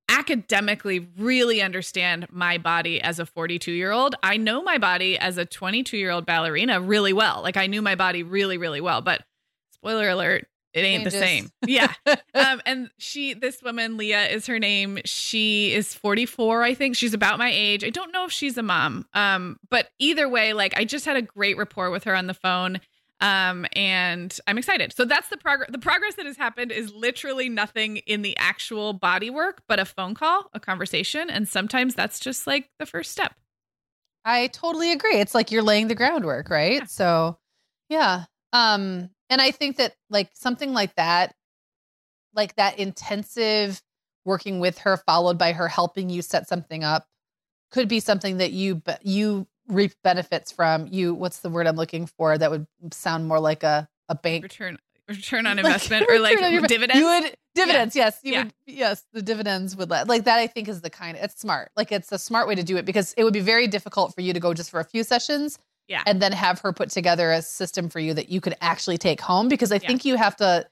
academically really understand my body as a 42 year old. I know my body as a 22 year old ballerina really well. Like I knew my body really, really well. But spoiler alert, it ain't Changes. the same. Yeah. *laughs* um, and she, this woman, Leah is her name. She is 44, I think. She's about my age. I don't know if she's a mom. Um, but either way, like I just had a great rapport with her on the phone um and i'm excited so that's the progress the progress that has happened is literally nothing in the actual body work but a phone call a conversation and sometimes that's just like the first step i totally agree it's like you're laying the groundwork right yeah. so yeah um and i think that like something like that like that intensive working with her followed by her helping you set something up could be something that you you reap benefits from you what's the word i'm looking for that would sound more like a a bank return return on *laughs* investment like, or like your, dividends you would dividends yeah. yes you yeah. would yes the dividends would let like that i think is the kind it's smart like it's a smart way to do it because it would be very difficult for you to go just for a few sessions yeah and then have her put together a system for you that you could actually take home because i yeah. think you have to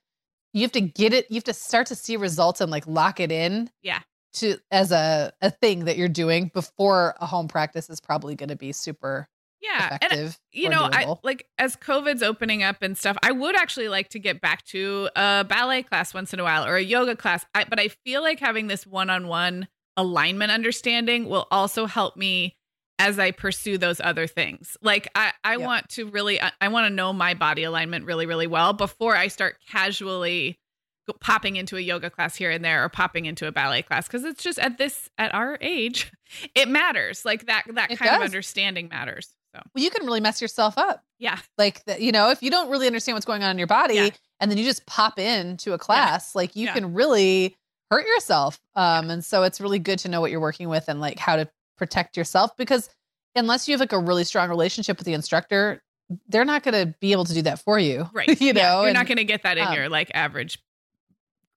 you have to get it you have to start to see results and like lock it in yeah to as a a thing that you're doing before a home practice is probably going to be super yeah and uh, you know doable. i like as covid's opening up and stuff i would actually like to get back to a ballet class once in a while or a yoga class I, but i feel like having this one-on-one alignment understanding will also help me as i pursue those other things like i i want to really i, I want to know my body alignment really really well before i start casually popping into a yoga class here and there or popping into a ballet class because it's just at this at our age *laughs* it matters like that that it kind does. of understanding matters so well you can really mess yourself up yeah like the, you know if you don't really understand what's going on in your body yeah. and then you just pop into a class yeah. like you yeah. can really hurt yourself um and so it's really good to know what you're working with and like how to protect yourself because unless you have like a really strong relationship with the instructor they're not going to be able to do that for you right *laughs* you know you're and, not going to get that in um, your like average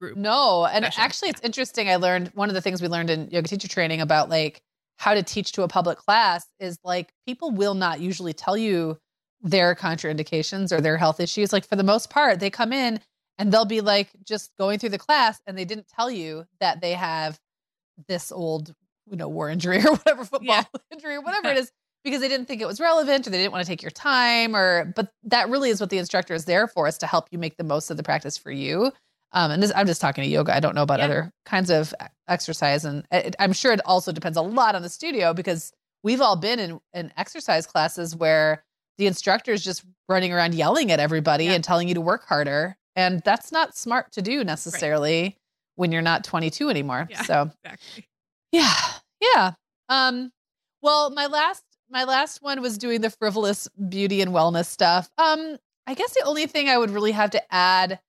group. No, and session. actually, it's interesting. I learned one of the things we learned in yoga teacher training about like how to teach to a public class is like people will not usually tell you their contraindications or their health issues. Like for the most part, they come in and they'll be like just going through the class and they didn't tell you that they have this old, you know, war injury *laughs* or whatever, football yeah. *laughs* injury or whatever it *laughs* is because they didn't think it was relevant or they didn't want to take your time or but that really is what the instructor is there for is to help you make the most of the practice for you Um, and this, I'm just talking to yoga. I don't know about Yeah. other kinds of exercise, and it, I'm sure it also depends a lot on the studio because we've all been in, in exercise classes where the instructor is just running around yelling at everybody Yeah. and telling you to work harder, and that's not smart to do necessarily when you're not 22 anymore. Yeah. So Exactly. Yeah. Yeah. Um well, my last my last one was doing the frivolous beauty and wellness stuff. Um I guess the only thing I would really have to add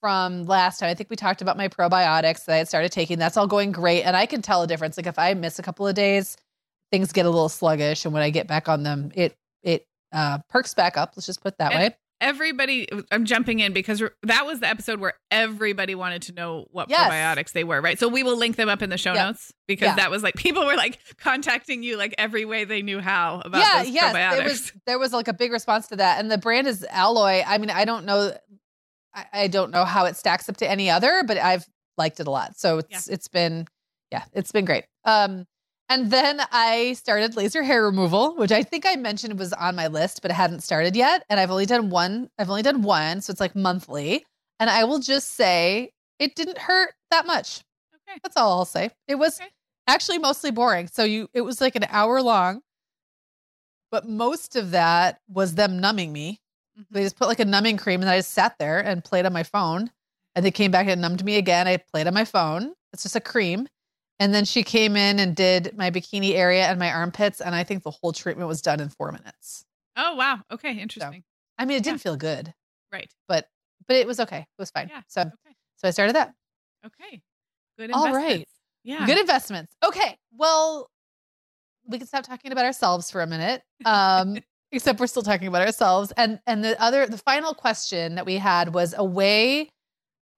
from last time, I think we talked about my probiotics that I had started taking. That's all going great and I can tell a difference. Like if I miss a couple of days, things get a little sluggish and when I get back on them, it it uh perks back up. Let's just put it that And- way. Everybody, I'm jumping in because that was the episode where everybody wanted to know what Yes. probiotics they were, right? So we will link them up in the show Yeah. notes because Yeah. that was like people were like contacting you like every way they knew how about yeah, yes, probiotics. there was there was like a big response to that, and the brand is Alloy. I mean, I don't know, I, I don't know how it stacks up to any other, but I've liked it a lot. So it's it's been, yeah, it's been great. Um, and then I started laser hair removal, which I think I mentioned was on my list, but it hadn't started yet. And I've only done one. I've only done one, so it's like monthly. And I will just say it didn't hurt that much. okay. That's all I'll say. It was Okay. actually mostly boring. So you it was like an hour long, but most of that was them numbing me. Mhm. They just put like a numbing cream and I just sat there and played on my phone. And they came back and numbed me again. I played on my phone. It's just a cream. And then she came in and did my bikini area and my armpits. And I think the whole treatment was done in four minutes. Oh wow. Okay, interesting. I mean, it didn't feel good, Right. but but it was okay. It was fine. Yeah. So Okay. so I started that. Okay. Good All right. Yeah. Good investments. Okay. Well, we can stop talking about ourselves for a minute. Um, *laughs* except we're still talking about ourselves. And and the other the final question that we had was a way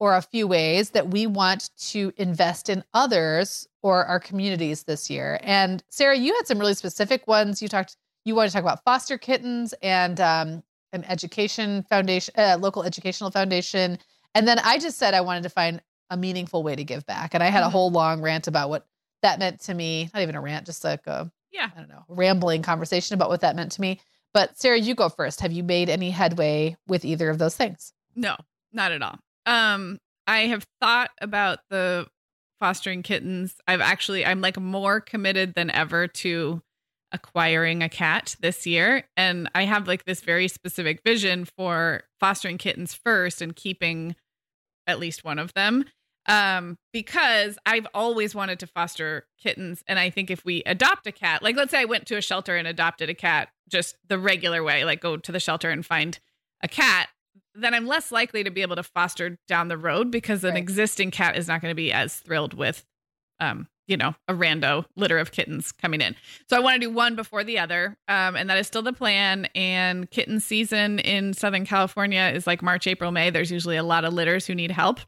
or a few ways that we want to invest in others or our communities this year. And Sarah, you had some really specific ones. You talked you wanted to talk about foster kittens and um an education foundation, uh, local educational foundation. And then I just said I wanted to find a meaningful way to give back. And I had a Mhm. whole long rant about what that meant to me. Not even a rant, just like a Yeah. I don't know, rambling conversation about what that meant to me. But Sarah, you go first. Have you made any headway with either of those things? No, not at all. Um, I have thought about the fostering kittens. I've actually I'm like more committed than ever to acquiring a cat this year. And I have like this very specific vision for fostering kittens first and keeping at least one of them. Um because I've always wanted to foster kittens. And I think if we adopt a cat like let's say I went to a shelter and adopted a cat just the regular way like go to the shelter and find a cat then I'm less likely to be able to foster down the road because an Right. existing cat is not going to be as thrilled with um you know a rando litter of kittens coming in. So I want to do one before the other um and that is still the plan. And kitten season in southern california is like march april may. There's usually a lot of litters who need help.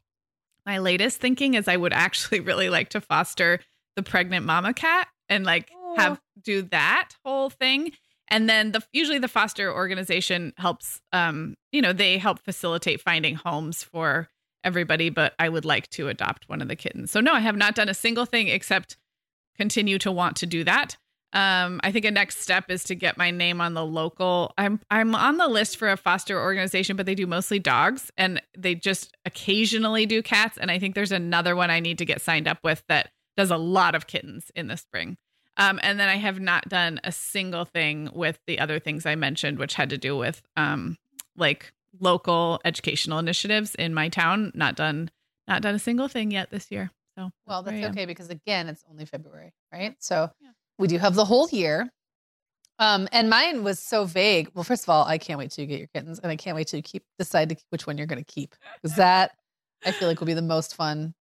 My latest thinking is I would *laughs* actually really like to foster the pregnant mama cat and like have do that whole thing. And then the usually the foster organization helps um you know they help facilitate finding homes for everybody but I would like to adopt one of the kittens. So no, I have not done a single thing except continue to want to do that. Um, I think a next step is to get my name on the local. I'm I'm on the list for a foster organization, but they do mostly dogs, and they just occasionally do cats. And I think there's another one I need to get signed up with that does a lot of kittens in the spring. Um, and then I have not done a single thing with the other things I mentioned, which had to do with um, like local educational initiatives in my town. Not done, not done a single thing yet this year. So Well, that's am. okay because again, it's only February, right? So Yeah. we do have the whole year. Um, and mine was so vague. Well, first of all, I can't wait to get your kittens, and I can't wait to keep decide to, which one you're going to keep because that I feel like will be the most fun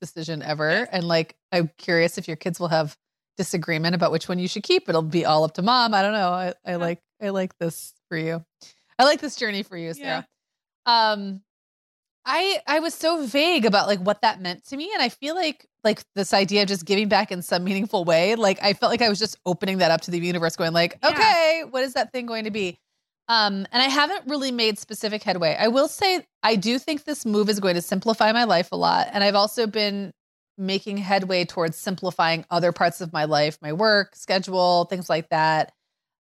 decision ever. And like, I'm curious if your kids will have disagreement about which one you should keep. It'll be all up to mom. I don't know. I, I like I like this for you. I like this journey for you, Sarah. Um, I I was so vague about like what that meant to me, and I feel like like this idea of just giving back in some meaningful way. Like I felt like I was just opening that up to the universe, going like, Yeah. okay, what is that thing going to be? Um, and I haven't really made specific headway. I will say I do think this move is going to simplify my life a lot, and I've also been making headway towards simplifying other parts of my life, my work schedule, things like that.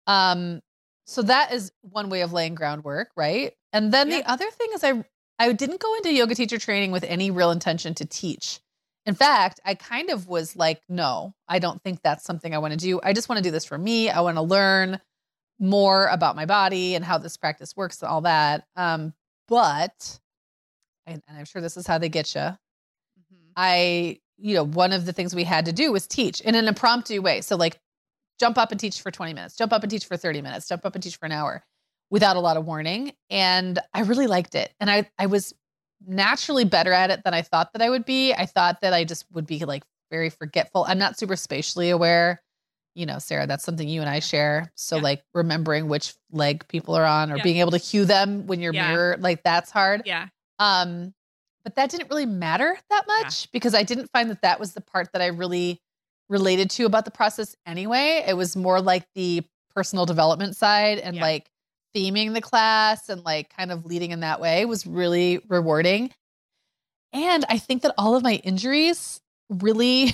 Um, so that is one way of laying groundwork, right? And then Yeah. the other thing is I I didn't go into yoga teacher training with any real intention to teach. In fact, I kind of was like, no, I don't think that's something I want to do. I just want to do this for me. I want to learn more about my body and how this practice works and all that. Um, but, and, and I'm sure this is how they get you. I, you know, one of the things we had to do was teach in an impromptu way. So, like, jump up and teach for 20 minutes, jump up and teach for 30 minutes, jump up and teach for an hour without a lot of warning. And I really liked it. And I, I was naturally better at it than I thought that I would be. I thought that I just would be like very forgetful. I'm not super spatially aware. You know, Sarah, that's something you and I share. So, Yeah. like, remembering which leg people are on or Yeah. being able to cue them when you're Yeah. mirror, like, that's hard. Yeah. Um, but that didn't really matter that Yeah. much because I didn't find that that was the part that I really related to about the process anyway. It was more like the personal development side and Yeah. like theming the class and like kind of leading in that way was really rewarding. And I think that all of my injuries really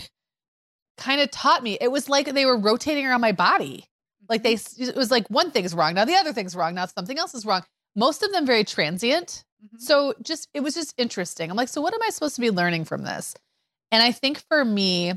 *laughs* kind of taught me. It was like they were rotating around my body. Like they, mm-hmm. it was like one thing's wrong. Now the other thing's wrong. Now something else is wrong. Most of them very transient. Mhm. So just it was just interesting. I'm like, so what am I supposed to be learning from this? And I think for me,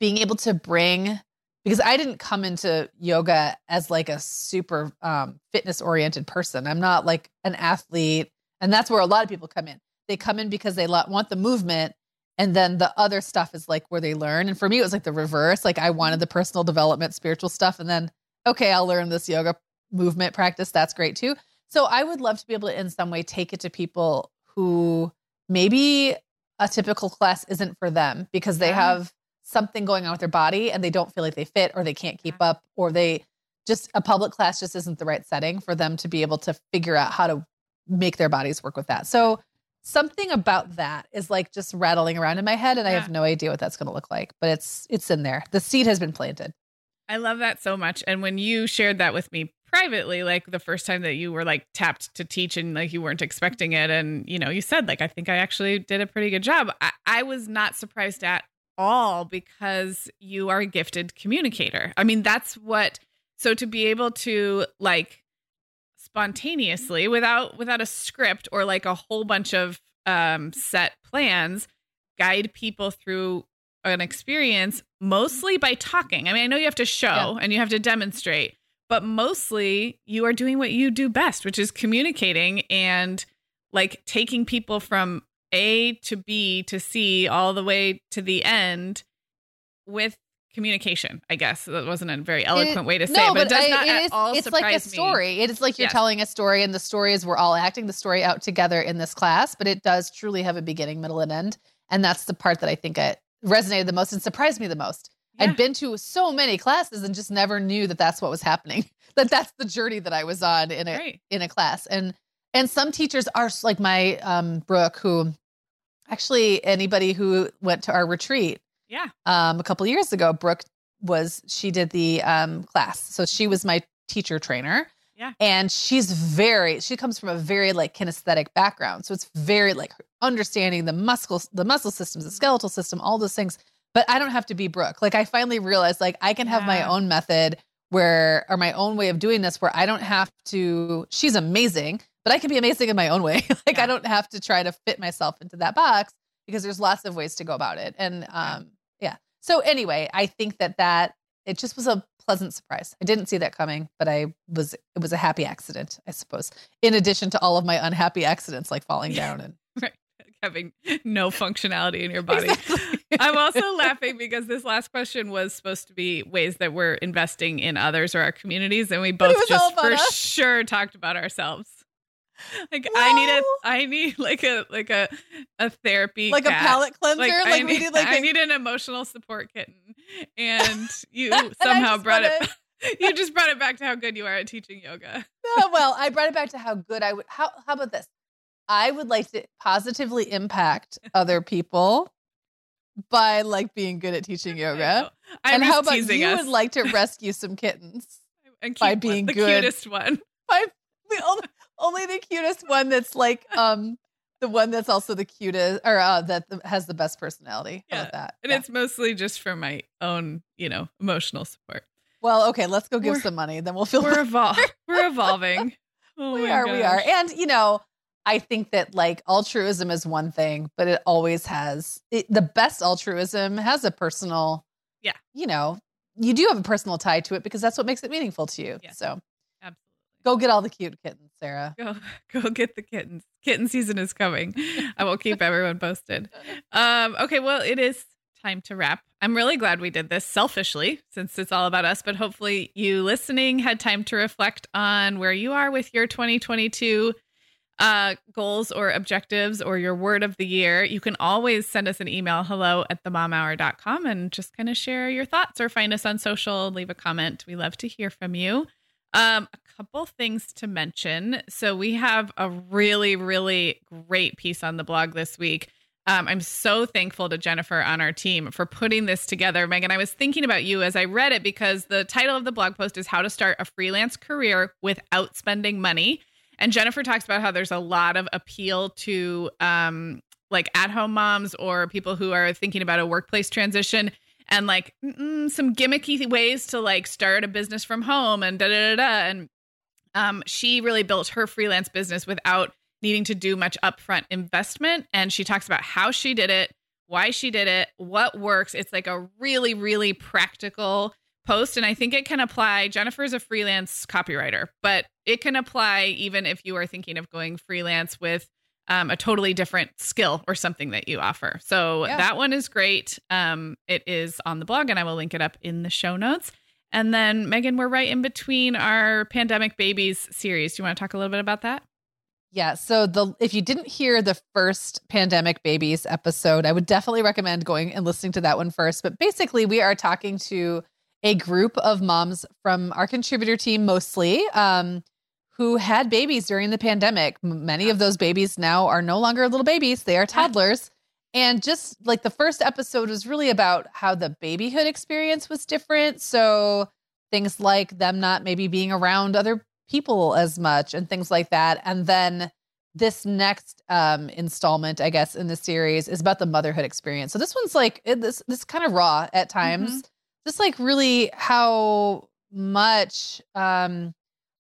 being able to bring because I didn't come into yoga as like a super um, fitness oriented person. I'm not like an athlete, and that's where a lot of people come in. They come in because they want the movement, and then the other stuff is like where they learn. And for me, it was like the reverse. Like I wanted the personal development, spiritual stuff, and then okay, I'll learn this yoga movement practice. That's great too. So I would love to be able to, in some way, take it to people who maybe a typical class isn't for them because they Yeah. have something going on with their body and they don't feel like they fit or they can't keep up or they just a public class just isn't the right setting for them to be able to figure out how to make their bodies work with that. So something about that is like just rattling around in my head and I have no idea what that's going to look like, but it's it's in there. The seed has been planted. I love that so much. And when you shared that with me privately, like the first time that you were like tapped to teach and like you weren't expecting it, and you know, you said, like, I think I actually did a pretty good job. I, I was not surprised at all because you are a gifted communicator. I mean, that's what so to be able to like spontaneously without without a script or like a whole bunch of um set plans guide people through an experience mostly by talking. I mean, I know you have to show and you have to demonstrate, but mostly you are doing what you do best, which is communicating and like taking people from A to B to C all the way to the end with communication. I guess that wasn't a very eloquent way to say it, but, it does I- not it at is- all it's like a me. story. It is like you're Yes. telling a story, and the story is we're all acting the story out together in this class, but it does truly have a beginning, middle, and end. And that's the part that I think it resonated the most and surprised me the most. Yeah. I'd been to so many classes and just never knew that that's what was happening. *laughs* That that's the journey that I was on in a Right. in a class. And and some teachers are like my um Brooke, who actually anybody who went to our retreat Yeah. um, a couple years ago, Brooke was she did the um, class, so she was my teacher trainer. Yeah. and she's very she comes from a very like kinesthetic background, so it's very like understanding the muscle the muscle systems, the skeletal system, all those things. But I don't have to be Brooke. Like I finally realized like I can have my own method where or my own way of doing this where I don't have to. She's amazing, but I can be amazing in my own way. *laughs* like Yeah. I don't have to try to fit myself into that box because there's lots of ways to go about it. And um, yeah. So anyway, I think that that it just was a pleasant surprise. I didn't see that coming, but I was it was a happy accident, I suppose. In addition to all of my unhappy accidents like falling down and *laughs* Right. Having no functionality in your body. Exactly. I'm *laughs* also laughing because this last question was supposed to be ways that we're investing in others or our communities, and we both just for us. sure talked about ourselves. Like I need a, I need like a like a a therapy like a cat. palate cleanser. Like, I we need, like I a- need an emotional support kitten, and *laughs* you And somehow brought it. *laughs* You just brought it back to how good you are at teaching yoga. Oh, well, I brought it back to how good I would. How how about this? I would like to positively impact other people by like being good at teaching *laughs* yoga. And how about you us would like to *laughs* rescue some kittens and by keep one- being the good? cutest one. by the only, only the cutest one that's like um the one that's also the cutest or uh, that has the best personality. About that? And Yeah. it's mostly just for my own, you know, emotional support. well, okay. Let's go give We're- some money, then we'll feel. We're *laughs* evol- we're evolving. Oh we are, we are, and you know, I think that like altruism is one thing, but it always has it, the best altruism has a personal, yeah, you know, you do have a personal tie to it because that's what makes it meaningful to you. Yeah. So Absolutely. go get all the cute kittens, Sarah. Go *laughs* go get the kittens. Kitten season is coming. I will keep everyone posted. *laughs* Um, okay, well, it is time to wrap. I'm really glad we did this selfishly since it's all about us, but hopefully you listening had time to reflect on where you are with your 2022 uh, goals or objectives or your word of the year. You can always send us an email, hello at themomhour.com, and just kind of share your thoughts or find us on social, leave a comment. We love to hear from you. Um, a couple things to mention. So we have a really, really great piece on the blog this week. Um, I'm so thankful to Jennifer on our team for putting this together. Meagan, I was thinking about you as I read it because the title of the blog post is How to Start a Freelance Career Without Spending Money. And Jennifer talks about how there's a lot of appeal to um, like at home moms or people who are thinking about a workplace transition and like mm, some gimmicky ways to like start a business from home and da da da da. And um, she really built her freelance business without needing to do much upfront investment. And she talks about how she did it, why she did it, what works. It's like a really, really practical post. And I think it can apply. Jennifer is a freelance copywriter, but it can apply even if you are thinking of going freelance with um, a totally different skill or something that you offer. So Yeah. that one is great. Um, it is on the blog, and I will link it up in the show notes. And then, Meagan, we're right in between our Pandemic Babies series. Do you want to talk a little bit about that? Yeah. So the if you didn't hear the first pandemic babies episode, I would definitely recommend going and listening to that one first. But basically, we are talking to a group of moms from our contributor team mostly, um, who had babies during the pandemic. Many of those babies now are no longer little babies; they are toddlers. And just like the first episode was really about how the babyhood experience was different. So things like them not maybe being around other people as much and things like that. And then this next um installment, I guess, in the series is about the motherhood experience. So this one's like it, this this kind of raw at times. Just like really how much um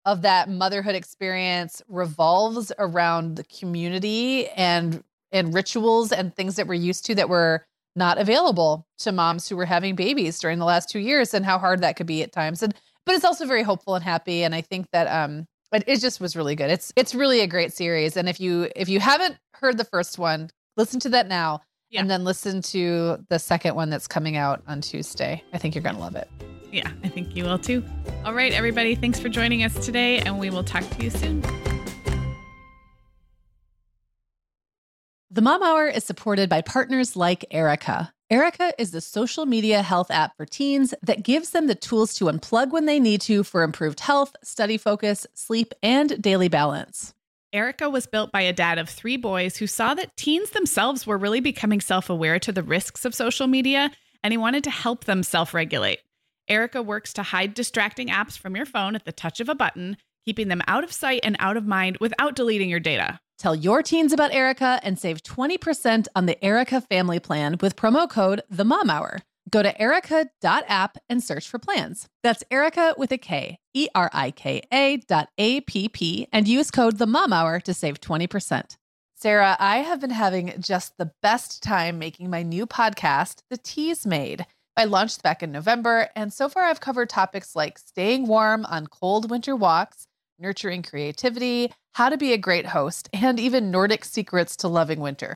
of that motherhood experience revolves around the community and and rituals and things that we're used to that were not available to moms who were having babies during the last two years and how hard that could be at times. And but it's also very hopeful and happy. And I think that um it, it just was really good. It's it's really a great series. And if you if you haven't heard the first one, listen to that now. Yeah. And then listen to the second one that's coming out on Tuesday. I think you're gonna love it. Yeah, I think you will too. All right, everybody, thanks for joining us today, and we will talk to you soon. The Mom Hour is supported by partners like Erika. Erika is the social media health app for teens that gives them the tools to unplug when they need to for improved health, study focus, sleep, and daily balance. Erika was built by a dad of three boys who saw that teens themselves were really becoming self aware to the risks of social media, and he wanted to help them self regulate. Erika works to hide distracting apps from your phone at the touch of a button, keeping them out of sight and out of mind without deleting your data. Tell your teens about Erika and save 20% on the Erika family plan with promo code The Mom Hour. Go to erika.app and search for plans. That's Erika with a K, E R I K A dot A P P, and use code The Mom Hour to save 20%. Sarah, I have been having just the best time making my new podcast, The Teas Made. I launched back in November, and so far I've covered topics like staying warm on cold winter walks, nurturing creativity, how to be a great host, and even Nordic secrets to loving winter.